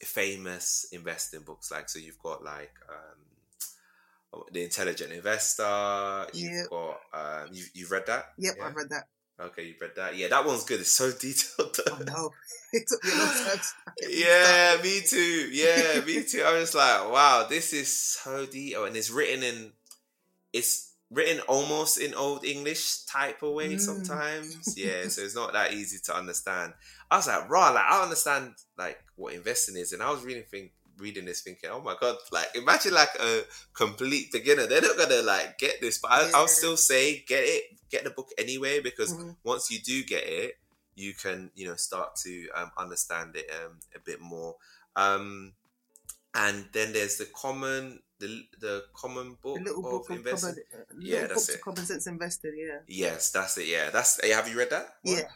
famous investing books? Like so you've got like um, the Intelligent Investor. You've yep. got um, you've, you've read that. Yep, yeah? I've read that. Okay, you've read that. Yeah, that one's good. It's so detailed. I know. It took me a long time. yeah, me too. Yeah, me too. I was like, wow, this is so detailed, and it's written in. It's written almost in old English type of way mm. sometimes. Yeah, so it's not that easy to understand. I was like, raw, like I understand like what investing is, and I was really think reading this thinking, oh my god, like imagine like a complete beginner. They're not gonna like get this, but I, will still say get it, get the book anyway, because mm-hmm. once you do get it, you can you know start to um, understand it um, a bit more. Um, and then there's the common the the common book the little of investing. Common, uh, yeah, that's it. Common sense invested. Yeah. Yes, that's it. Yeah, that's. Have you read that? What? Yeah.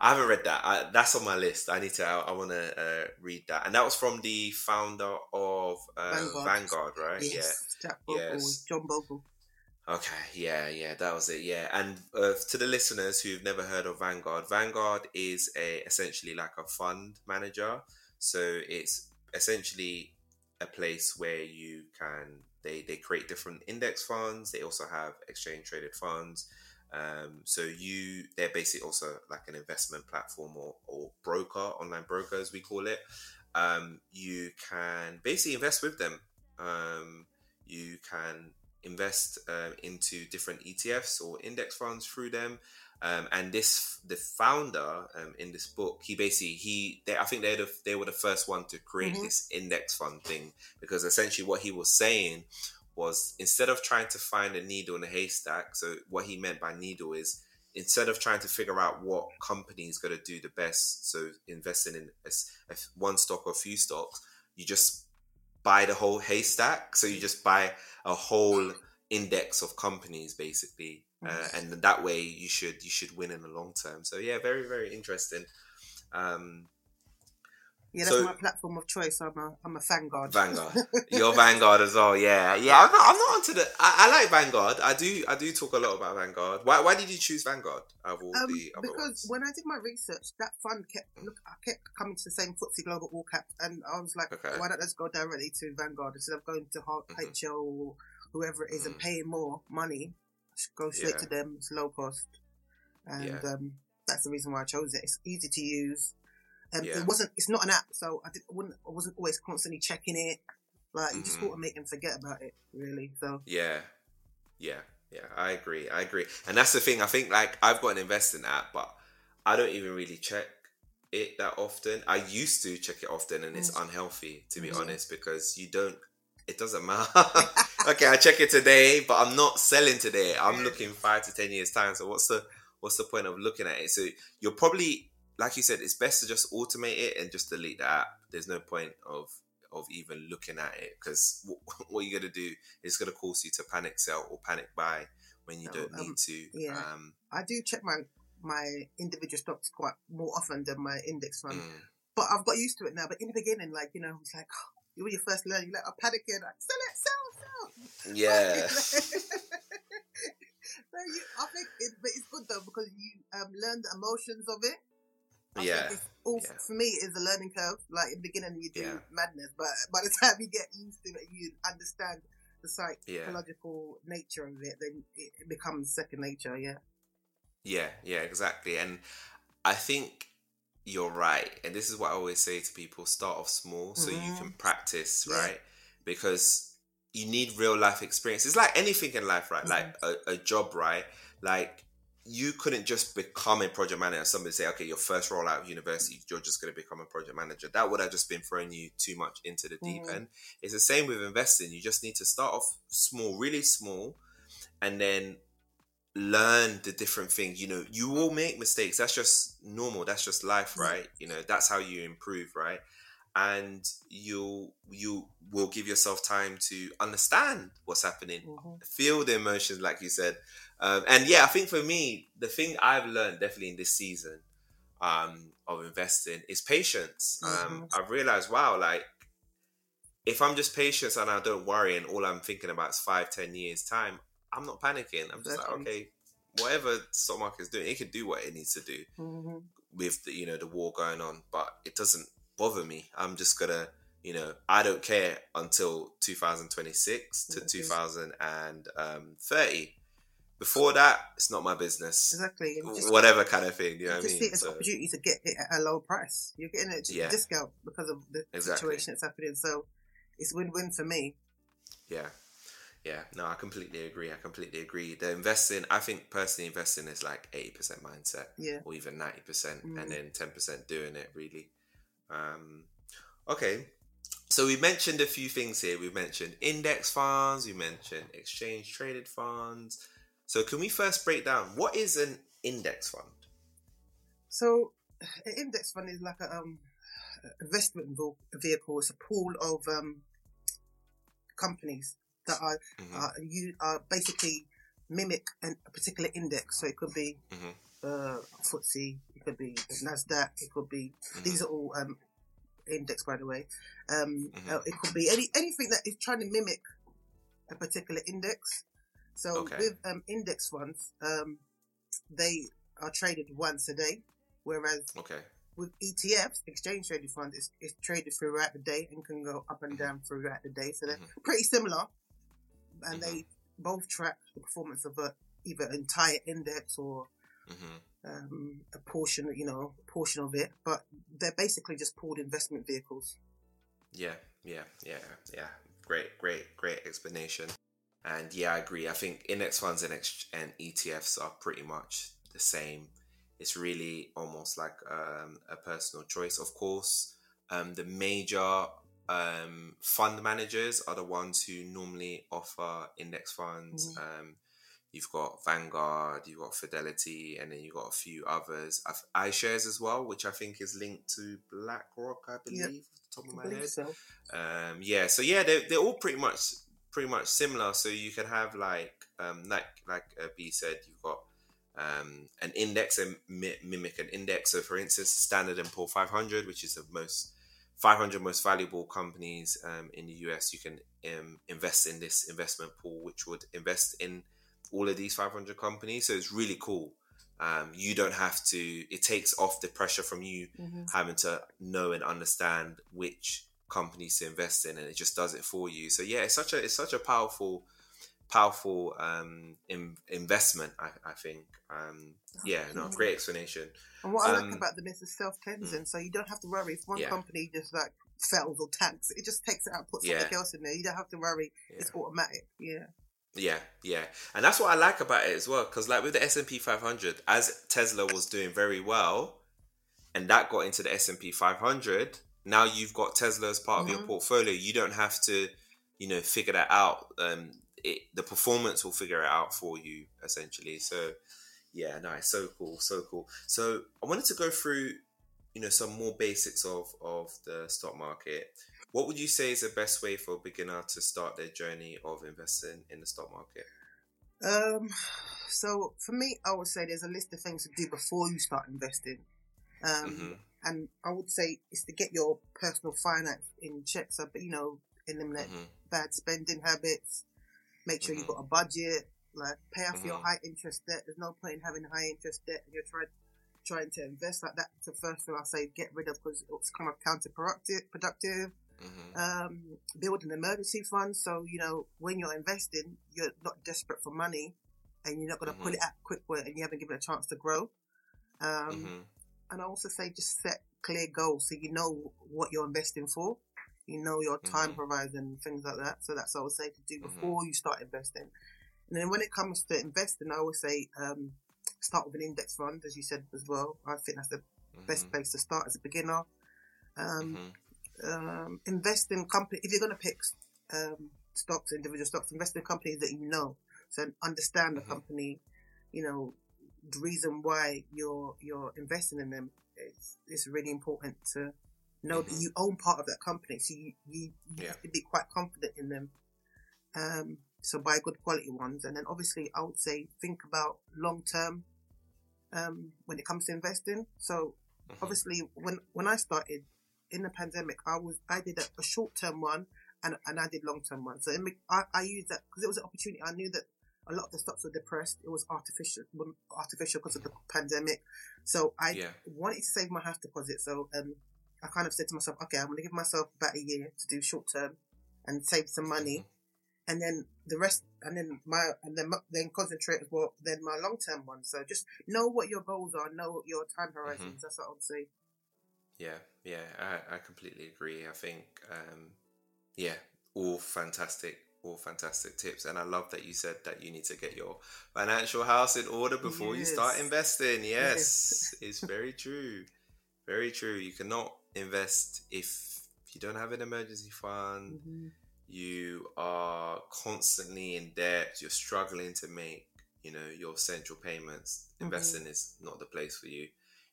I haven't read that. I, that's on my list. I need to. I, I want to uh, read that. And that was from the founder of uh, Vanguard. Vanguard. right? Yes. Yeah. Jack Bogle, yes. John Bogle. Okay. Yeah. Yeah. That was it. Yeah. And uh, to the listeners who've never heard of Vanguard, Vanguard is a essentially like a fund manager. So it's essentially a place where you can they they create different index funds. They also have exchange traded funds. Um, so you, they're basically also like an investment platform or, or broker, online broker as we call it. Um, you can basically invest with them. Um, you can invest uh, into different ETFs or index funds through them. Um, and this, the founder um, in this book, he basically he, they, I think they the, they were the first one to create mm-hmm. this index fund thing because essentially what he was saying was instead of trying to find a needle in a haystack, so what he meant by needle is instead of trying to figure out what company is going to do the best, so investing in a, a, one stock or a few stocks, you just buy the whole haystack. So you just buy a whole index of companies, basically, uh, and that way you should you should win in the long term. So yeah, very very interesting. Um, yeah, that's so, my platform of choice. I'm a I'm a Vanguard. Vanguard. You're Vanguard as well. Yeah, yeah. I'm not I'm not onto the. I, I, like Vanguard. I do I do talk a lot about Vanguard. Why why did you choose Vanguard out of all um, the other Because ones? when I did my research, that fund kept look I kept coming to the same FTSE Global All Cap, and I was like, okay. why don't let's go directly to Vanguard instead of going to mm-hmm. HL or whoever it is mm-hmm. and paying more money. Just go straight yeah. to them. It's low cost, and yeah. um, that's the reason why I chose it. It's easy to use um, yeah. It wasn't. It's not an app, so I, did, I wouldn't. I wasn't always constantly checking it. Like you mm-hmm. just want to make them forget about it, really. So yeah, yeah, yeah. I agree. I agree. And that's the thing. I think like I've got an investing app, but I don't even really check it that often. I used to check it often, and it's mm. unhealthy to be mm-hmm. honest because you don't. It doesn't matter. okay, I check it today, but I'm not selling today. I'm looking five to ten years time. So what's the what's the point of looking at it? So you're probably, like you said, it's best to just automate it and just delete the app. There's no point of of even looking at it because what you're gonna do is gonna cause you to panic sell or panic buy when you don't um, need to. Yeah, um, I do check my my individual stocks quite more often than my index fund. Mm. But I've got used to it now. But in the beginning, like you know, it's like oh, when you first learn, you're like, I'm panicking, like sell it, sell, sell. Yeah. so you, I think, it, but it's good though because you um, learn the emotions of it. I yeah. All, yeah. For me, it's a learning curve. Like in the beginning, you do yeah. madness, but by the time you get used to it, you understand the psychological yeah. nature of it. Then it becomes second nature. Yeah. Yeah. Yeah. Exactly. And I think you're right. And this is what I always say to people: start off small so mm-hmm. you can practice, right? Because you need real life experience. It's like anything in life, right? Mm-hmm. Like a, a job, right? Like you couldn't just become a project manager. Somebody say, okay, your first role out of university, you're just going to become a project manager. That would have just been throwing you too much into the deep mm. end. It's the same with investing. You just need to start off small, really small, and then learn the different things. You know, you will make mistakes. That's just normal. That's just life, right? You know, that's how you improve, right? And you you will give yourself time to understand what's happening, mm-hmm. feel the emotions, like you said um, and yeah, I think for me, the thing I've learned definitely in this season um, of investing is patience. Um, mm-hmm. I've realized, wow, like if I'm just patient and I don't worry, and all I'm thinking about is five, ten years time, I'm not panicking. I'm just exactly. like, okay, whatever stock market is doing, it can do what it needs to do mm-hmm. with the you know the war going on, but it doesn't bother me. I'm just gonna you know, I don't care until 2026 to 2030. Before that, it's not my business. Exactly. Whatever kind of thing. You know what I mean? see it as so, opportunity to get it at a low price. You're getting it yeah. discount because of the exactly. situation that's happening. So it's win-win for me. Yeah. Yeah, no, I completely agree. I completely agree. The investing, I think personally investing is like 80% mindset. Yeah. Or even 90%, mm. and then 10% doing it really. Um, okay. So we mentioned a few things here. We mentioned index funds, we mentioned exchange traded funds, so, can we first break down what is an index fund? So, an index fund is like a um, investment vehicle. It's a pool of um, companies that are mm-hmm. are, you are basically mimic an, a particular index. So it could be mm-hmm. uh, FTSE, it could be Nasdaq, it could be mm-hmm. these are all um, index by the way. Um, mm-hmm. uh, it could be any anything that is trying to mimic a particular index. So okay. with um, index funds, um, they are traded once a day, whereas okay. with ETFs, exchange traded funds, it's, it's, traded throughout the day and can go up and mm-hmm. down throughout the day. So they're mm-hmm. pretty similar, and mm-hmm. they both track the performance of a, either an entire index or mm-hmm. um, a portion, you know, a portion of it. But they're basically just pooled investment vehicles. Yeah, yeah, yeah, yeah. Great, great, great explanation. And yeah, I agree. I think index funds and, ex- and ETFs are pretty much the same. It's really almost like um, a personal choice. Of course, um, the major um, fund managers are the ones who normally offer index funds. Mm-hmm. Um, you've got Vanguard, you've got Fidelity, and then you've got a few others. I iShares as well, which I think is linked to BlackRock, I believe, yep. top of my head. So. Um, yeah, so yeah, they're, they're all pretty much pretty much similar. So you can have like um, like like uh, B said, you've got um, an index and mi- mimic an index. So for instance, Standard and Poor 500, which is the most 500 most valuable companies um, in the US, you can um, invest in this investment pool, which would invest in all of these 500 companies. So it's really cool. Um, you don't have to. It takes off the pressure from you mm-hmm. having to know and understand which companies to invest in, and it just does it for you. So yeah, it's such a it's such a powerful powerful um, in, investment. I, I think. Um, yeah, no, great explanation. And what I like um, about them is the self cleansing, mm. so you don't have to worry if one yeah. company just like fails or tanks. It just takes it out, puts yeah. something else in there. You don't have to worry. Yeah. It's automatic. Yeah. Yeah, yeah, and that's what I like about it as well. Because like with the S and P 500, as Tesla was doing very well, and that got into the S and P 500, now you've got Tesla as part mm-hmm. of your mm-hmm. portfolio. You don't have to, you know, figure that out. Um, it, the performance will figure it out for you essentially. So, Yeah, nice. So cool. So cool. So I wanted to go through, you know, some more basics of of the stock market. What would you say is the best way for a beginner to start their journey of investing in the stock market? Um, so for me, I would say there's a list of things to do before you start investing. Um, mm-hmm. And I would say is to get your personal finance in check. So, you know, eliminate mm-hmm. bad spending habits. Make sure mm-hmm. you've got a budget. Like pay off your mm-hmm. high interest debt. There's no point in having high interest debt if you're trying trying to invest like that. The first thing I say get rid of because it's kind of counterproductive. Productive. Mm-hmm. Um, build an emergency fund so you know when you're investing, you're not desperate for money, and you're not going to pull mm-hmm. it out quick and you haven't given it a chance to grow. Um, mm-hmm. And I also say just set clear goals so you know what you're investing for. You know your time mm-hmm. horizon, things like that. So that's what I would say to do mm-hmm. before you start investing. And then when it comes to investing, I always say um, start with an index fund, as you said as well. I think that's the best mm-hmm. place to start as a beginner. Um, um, invest in company if you're going to pick um, stocks, individual stocks. Invest in companies that you know, so understand the mm-hmm. company. You know the reason why you're you're investing in them. It's it's really important to know that you own part of that company, so you you, you yeah. have to be quite confident in them. Um, so buy good quality ones, and then obviously I would say think about long term um, when it comes to investing. So mm-hmm. obviously when when I started in the pandemic, I was I did a, a short term one and and I did long term one. So I I used that because it was an opportunity. I knew that a lot of the stocks were depressed. It was artificial artificial because of the pandemic. So I yeah. wanted to save my house deposit. So um, I kind of said to myself, okay, I'm going to give myself about a year to do short term and save some money. Mm-hmm. And then the rest, and then my, and then then concentrate as well. Then my long term one. So just know what your goals are, know your time horizons. Mm-hmm. That's what I would say. Yeah, yeah, I, I completely agree. I think, um, yeah, all fantastic, all fantastic tips. And I love that you said that you need to get your financial house in order before yes. you start investing. Yes, yes. it's very true. Very true. You cannot invest if you don't have an emergency fund. Mm-hmm. You are constantly in debt. You're struggling to make, you know, your central payments. Mm-hmm. Investing is not the place for you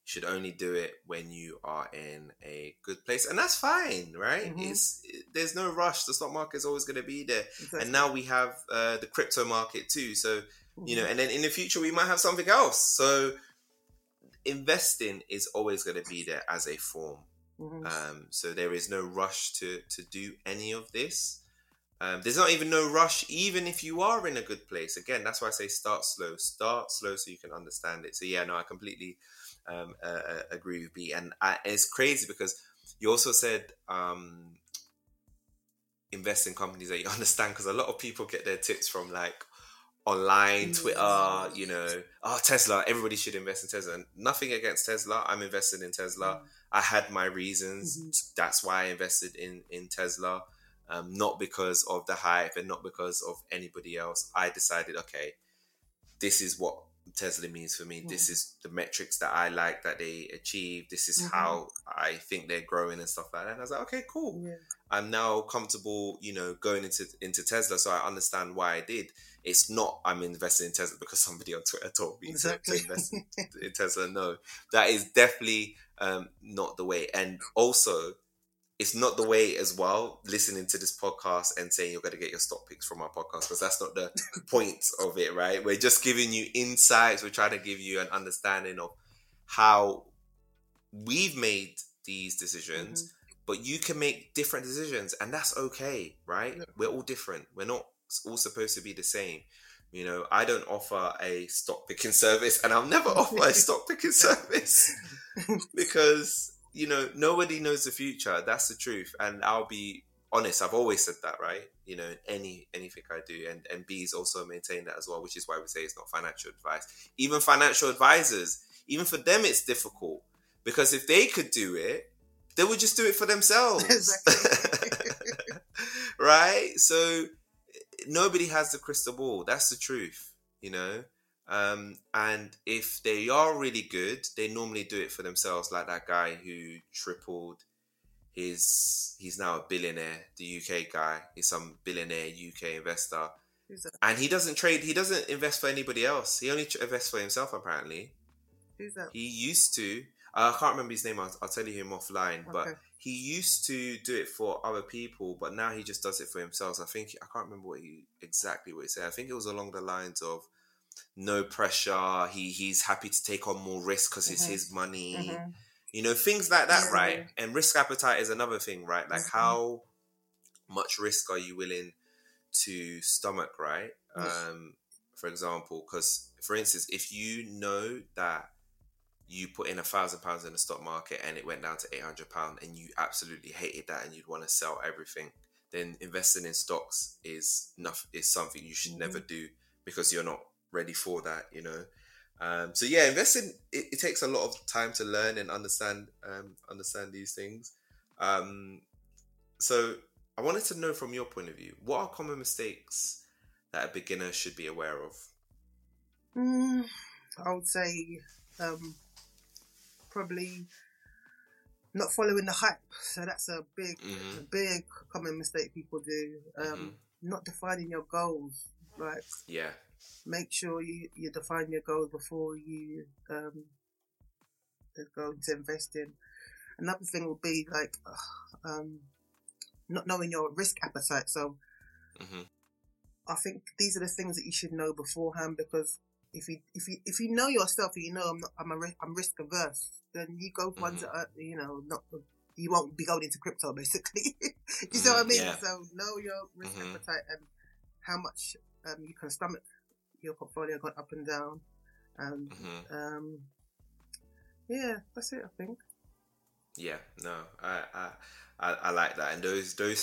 should only do it when you are in a good place and that's fine right mm-hmm. it's it, there's no rush the stock market is always going to be there exactly. and now we have uh, the crypto market too so mm-hmm. you know and then in the future we might have something else so investing is always going to be there as a form mm-hmm. um, so there is no rush to to do any of this um, there's not even no rush, even if you are in a good place. Again, that's why I say start slow. Start slow so you can understand it. So yeah, no, I completely um, uh, uh, agree with B. And I, it's crazy because you also said um, invest in companies that you understand because a lot of people get their tips from like online, mm. Twitter, you know, oh, Tesla, everybody should invest in Tesla. And nothing against Tesla. I'm invested in Tesla. Mm. I had my reasons. Mm-hmm. That's why I invested in, in Tesla. Um, not because of the hype and not because of anybody else. I decided, okay, this is what Tesla means for me. Yeah. This is the metrics that I like that they achieve. This is mm-hmm. how I think they're growing and stuff like that. And I was like, okay, cool. Yeah. I'm now comfortable, you know, going into into Tesla, so I understand why I did. It's not I'm investing in Tesla because somebody on Twitter told me exactly. to, to invest in Tesla. No, that is definitely um, not the way. And also, it's not the way as well listening to this podcast and saying you're going to get your stock picks from our podcast because that's not the point of it right? We're just giving you insights. We're trying to give you an understanding of how we've made these decisions mm-hmm. but you can make different decisions and that's okay right? Yeah. we're all different. We're not all supposed to be the same. You know i don't offer a stock picking service and i'll never offer a stock picking service because you know, nobody knows the future. That's the truth. And I'll be honest, I've always said that, right? You know, any anything I do, and and B's also maintain that as well, which is why we say it's not financial advice. Even financial advisors, even for them, it's difficult because if they could do it, they would just do it for themselves, right? So nobody has the crystal ball. That's the truth, you know. Um, and if they are really good, they normally do it for themselves, like that guy who tripled his. He's now a billionaire, the UK guy. He's some billionaire UK investor. And he doesn't trade. He doesn't invest for anybody else. He only invests for himself. Apparently. Who's that? He used to. Uh, I can't remember his name. I'll, I'll tell you him offline. Okay. But he used to do it for other people, but now he just does it for himself. I think I can't remember what he exactly what he said. I think it was along the lines of no pressure. He he's happy to take on more risk because mm-hmm. it's his money. Mm-hmm. You know things like that, yeah. right? And risk appetite is another thing, right? Like mm-hmm. how much risk are you willing to stomach, right? Um, for example, because for instance, if you know that you put in a thousand pounds in the stock market and it went down to eight hundred pound, and you absolutely hated that, and you'd want to sell everything, then investing in stocks is enough is something you should mm-hmm. never do because you're not ready for that, you know. Um, so yeah, investing it, it, takes a lot of time to learn and understand um, understand these things. Um, so I wanted to know from your point of view, what are common mistakes that a beginner should be aware of? Mm, I would say um, probably not following the hype. So that's a big, mm-hmm. a big common mistake people do. Um, mm-hmm. Not defining your goals. Like yeah, make sure you, you define your goals before you um, go into investing. Another thing will be like um, not knowing your risk appetite. So mm-hmm. I think these are the things that you should know beforehand because if you if you if you know yourself, and you know I'm not I'm a, I'm risk averse. Then you go for ones mm-hmm. that are, you know not you won't be going into crypto basically. you mm-hmm. know what I mean? Yeah. So know your risk mm-hmm. appetite and how much um, you can stomach your portfolio going up and down. And mm-hmm. um, yeah, that's it. I think. Yeah. No. I. I I, I like that, and those those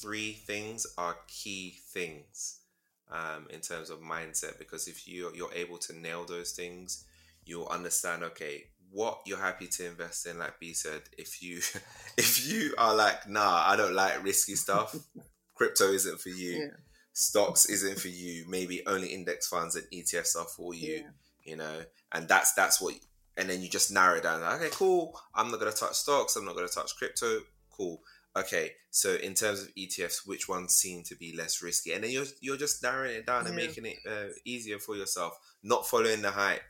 three things are key things um, in terms of mindset. Because if you you're able to nail those things, you'll understand. Okay, what you're happy to invest in. Like B said, if you if you are like, nah, I don't like risky stuff. crypto isn't for you. Yeah. Stocks isn't for you. Maybe only index funds and ETFs are for you. Yeah. You know, and that's that's what. And then you just narrow it down. okay, cool. I'm not gonna touch stocks. I'm not gonna touch crypto cool. Okay, so in terms of ETFs, which ones seem to be less risky? And then you're you're just narrowing it down yeah. and making it uh, easier for yourself. Not following the hype,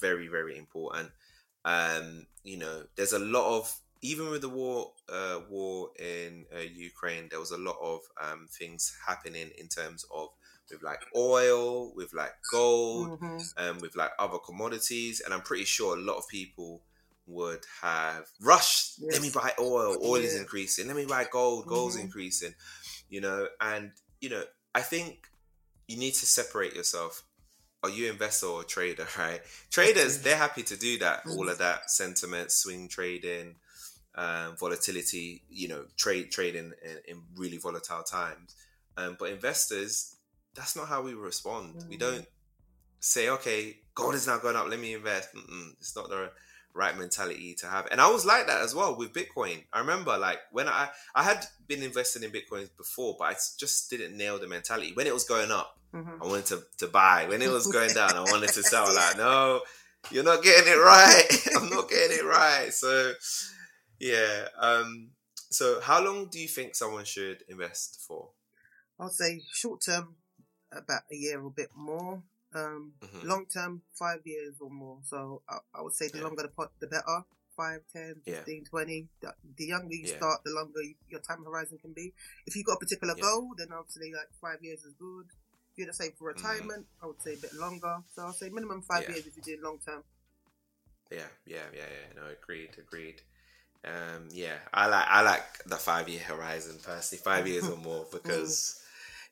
very very important. Um, you know, there's a lot of even with the war uh, war in uh, Ukraine, there was a lot of um, things happening in terms of with like oil, with like gold, mm-hmm. um, with like other commodities, and I'm pretty sure a lot of people would have rushed. Yes. Let me buy oil. Oil yeah. is increasing. Let me buy gold. Gold's mm-hmm. increasing. You know, and you know, I think you need to separate yourself. Are you an investor or a trader? Right? Traders, they're happy to do that. All of that sentiment, swing trading, um, volatility. You know, trade trading in, in really volatile times. Um, but investors, that's not how we respond. Mm-hmm. We don't say, okay, gold is now going up. Let me invest. Mm-mm, it's not the right mentality to have. And I was like that as well with Bitcoin. I remember like when I I had been investing in Bitcoins before, but I just didn't nail the mentality. When it was going up, mm-hmm. I wanted to, to buy. When it was going down, I wanted to sell. Like, no, you're not getting it right. I'm not getting it right. So yeah. Um so how long do you think someone should invest for? I'd say short term about a year or a bit more. Um, mm-hmm. long term, five years or more. So I, I would say the yeah. longer the pot, the better. 5, 10, 15, yeah. 20. The, the younger you yeah. start, the longer your time horizon can be. If you've got a particular goal, then obviously like five years is good. If you're to say for mm-hmm. retirement, mm-hmm. I would say a bit longer. So I'll say minimum five years if you're doing long term. Yeah, yeah, yeah, yeah. No, agreed, agreed. Um, yeah, I like I like the five year horizon personally, five years or more, because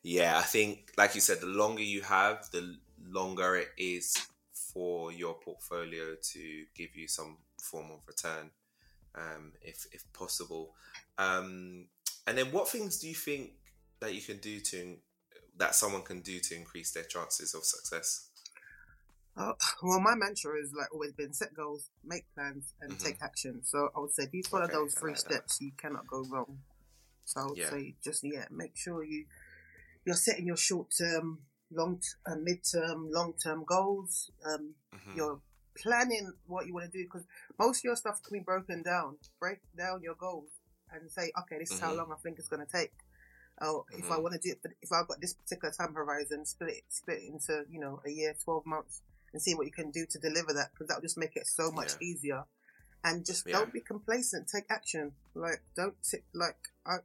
yeah, I think like you said, the longer you have, the longer it is for your portfolio to give you some form of return, um, if if possible. Um, and then, what things do you think that you can do to that someone can do to increase their chances of success? Uh, well, my mantra has like always been set goals, make plans, and mm-hmm. take action. So I would say if you follow okay, those three like steps, that. you cannot go wrong. So I would yeah. say just yeah, make sure you you're setting your short term long, uh, mid-term, long-term goals. Um, mm-hmm. You're planning what you want to do because most of your stuff can be broken down. Break down your goals and say, okay, this is mm-hmm. how long I think it's going to take. oh, if I mm-hmm. want to do it, if I've got this particular time horizon, split it, split it into, you know, a year, 12 months and see what you can do to deliver that because that'll just make it so much yeah. easier. And just yeah. don't be complacent. Take action. Like don't sit, like I.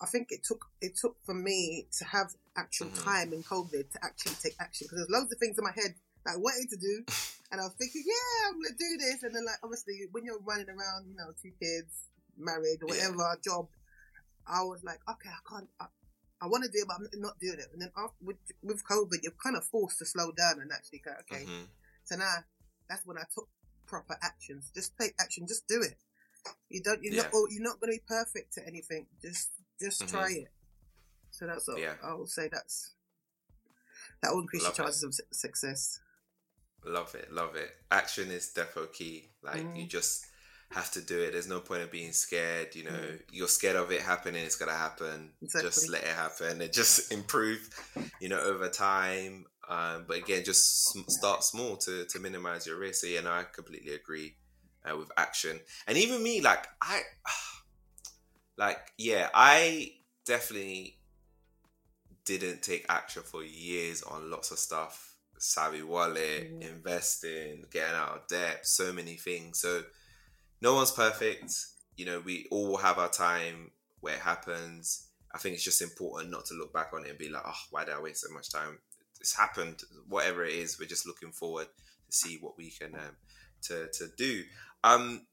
I think it took it took for me to have actual mm-hmm. time in COVID to actually take action because there's loads of things in my head that I wanted to do, and I was thinking, yeah, I'm gonna do this, and then like obviously when you're running around, you know, two kids, married, or whatever, yeah. job, I was like, okay, I can't. I, I want to do it, but I'm not doing it. And then after, with, with COVID, you're kind of forced to slow down and actually go, okay. Mm-hmm. So now that's when I took proper actions. Just take action. Just do it. You don't. You're yeah. not. You're not going to be perfect at anything. Just just mm-hmm. try it. So that's all. Yeah. I will say that's that will increase love your chances it. of success. Love it, love it. Action is defo key. Like mm. you just have to do it. There's no point of being scared. You know, mm. you're scared of it happening. It's gonna happen. Exactly. Just let it happen and just improve. You know, over time. Um, but again, just start small to to minimize your risk. So yeah, no, I completely agree uh, with action. And even me, like I, like yeah, I definitely didn't take action for years on lots of stuff. Savvy wallet, mm. investing, getting out of debt, so many things. So no one's perfect. You know, we all have our time where it happens. I think it's just important not to look back on it and be like, oh, why did I waste so much time? It's happened. Whatever it is, we're just looking forward to see what we can um, to to do. Um,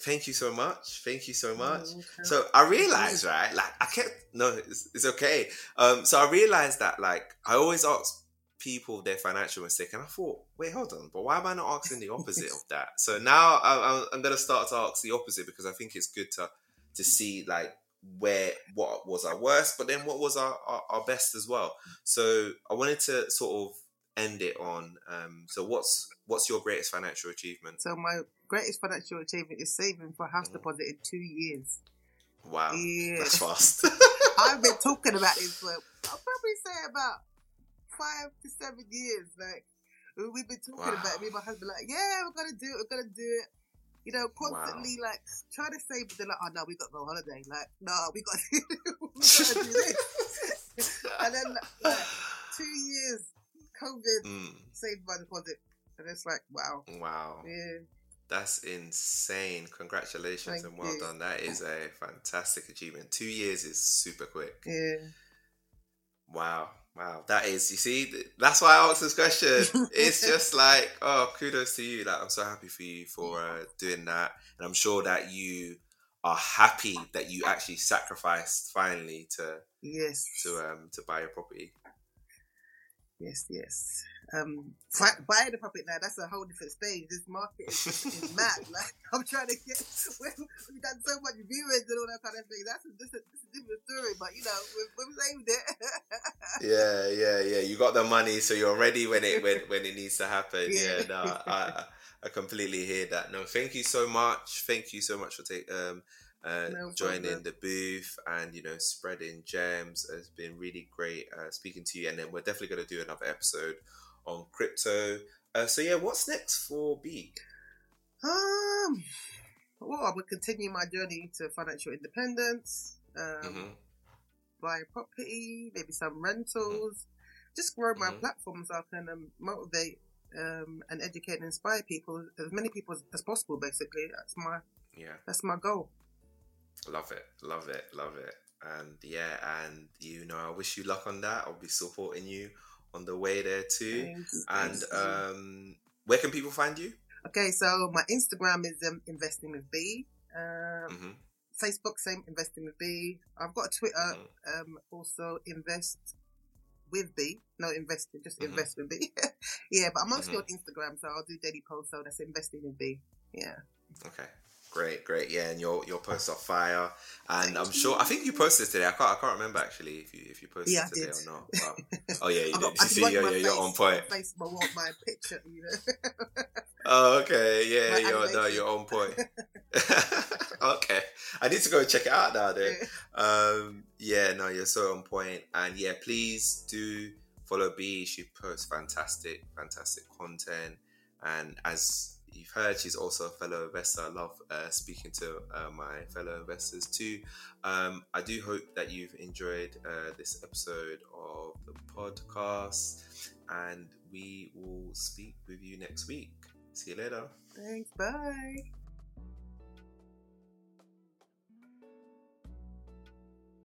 thank you so much. Thank you so much. Oh, okay. So I realized, right, like I kept no, it's, it's okay. Um, so I realized that like I always ask people their financial mistake. And I thought, wait, hold on, but why am I not asking the opposite of that? So now I'm, I'm going to start to ask the opposite because I think it's good to to see like where what was our worst, but then what was our, our, our best as well. So I wanted to sort of end it on. Um, so what's what's your greatest financial achievement? So my greatest financial achievement is saving for a house mm. deposit in two years. Wow, yeah. that's fast. I've been talking about this for I'll probably say about five to seven years. Like we've been talking wow. about it. Me and my husband like, yeah, we're gonna do it. We're gonna do it. You know, constantly wow. like trying to save, but they're like, oh no, we got to go on holiday. Like, no, we got to, we got to do this. and then like, two years, COVID mm. saved my deposit, and it's like, wow, wow, yeah. That's insane. Congratulations Thank and well you. done. That is a fantastic achievement. Two years is super quick. Yeah. Wow. Wow, that is, you see, that's why I asked this question. it's just like, oh, kudos to you. Like, I'm so happy for you for uh, doing that. And I'm sure that you are happy that you actually sacrificed finally to yes to um to buy a property. Yes, yes um, buying the puppet now, that's a whole different stage. This market is, is mad. Like I'm trying to get, we've done so much viewings and all that kind of thing. That's a, that's a, that's a different story, but you know, we've, we've saved it. yeah, yeah, yeah. You got the money, so you're ready when it when, when it needs to happen. Yeah, yeah no, I I completely hear that. No, thank you so much. Thank you so much for taking um uh, no joining the booth and you know spreading gems has been really great uh, speaking to you and then we're definitely going to do another episode on crypto. Uh, so yeah, what's next for B? Um, well, I will continue my journey to financial independence. Um, mm-hmm. buy property, maybe some rentals. Mm-hmm. Just grow my mm-hmm. platform so I can um, motivate um, and educate and inspire people, as many people as, as possible. Basically, that's my yeah, that's my goal. Love it, love it, love it, and yeah, and you know, I wish you luck on that. I'll be supporting you on the way there too. And um, where can people find you? Okay, so my Instagram is um, investing with B. Um, mm-hmm. Facebook, same investing with B. I've got a Twitter, mm-hmm. um, also invest with B. No, investing, just mm-hmm. invest with B. yeah, but I'm mostly mm-hmm. on Instagram, so I'll do daily posts. So that's investing with B. Yeah. Okay. Great, great, yeah, and your your posts are fire, and I'm sure I think you posted today. I can't I can't remember actually if you if you posted yeah, today or not. But, oh yeah, you did. Got, you see, yeah, yeah, you're on point. Face, I want my picture, you know. oh okay, yeah, my you're no, you're on point. okay, I need to go check it out now. Then, um, yeah, no, you're so on point, and yeah, please do follow B. She posts fantastic, fantastic content, and as you've heard, she's also a fellow investor. I love uh, speaking to uh, my fellow investors too. Um, I do hope that you've enjoyed uh, this episode of the podcast, and we will speak with you next week. See you later. Thanks. Bye.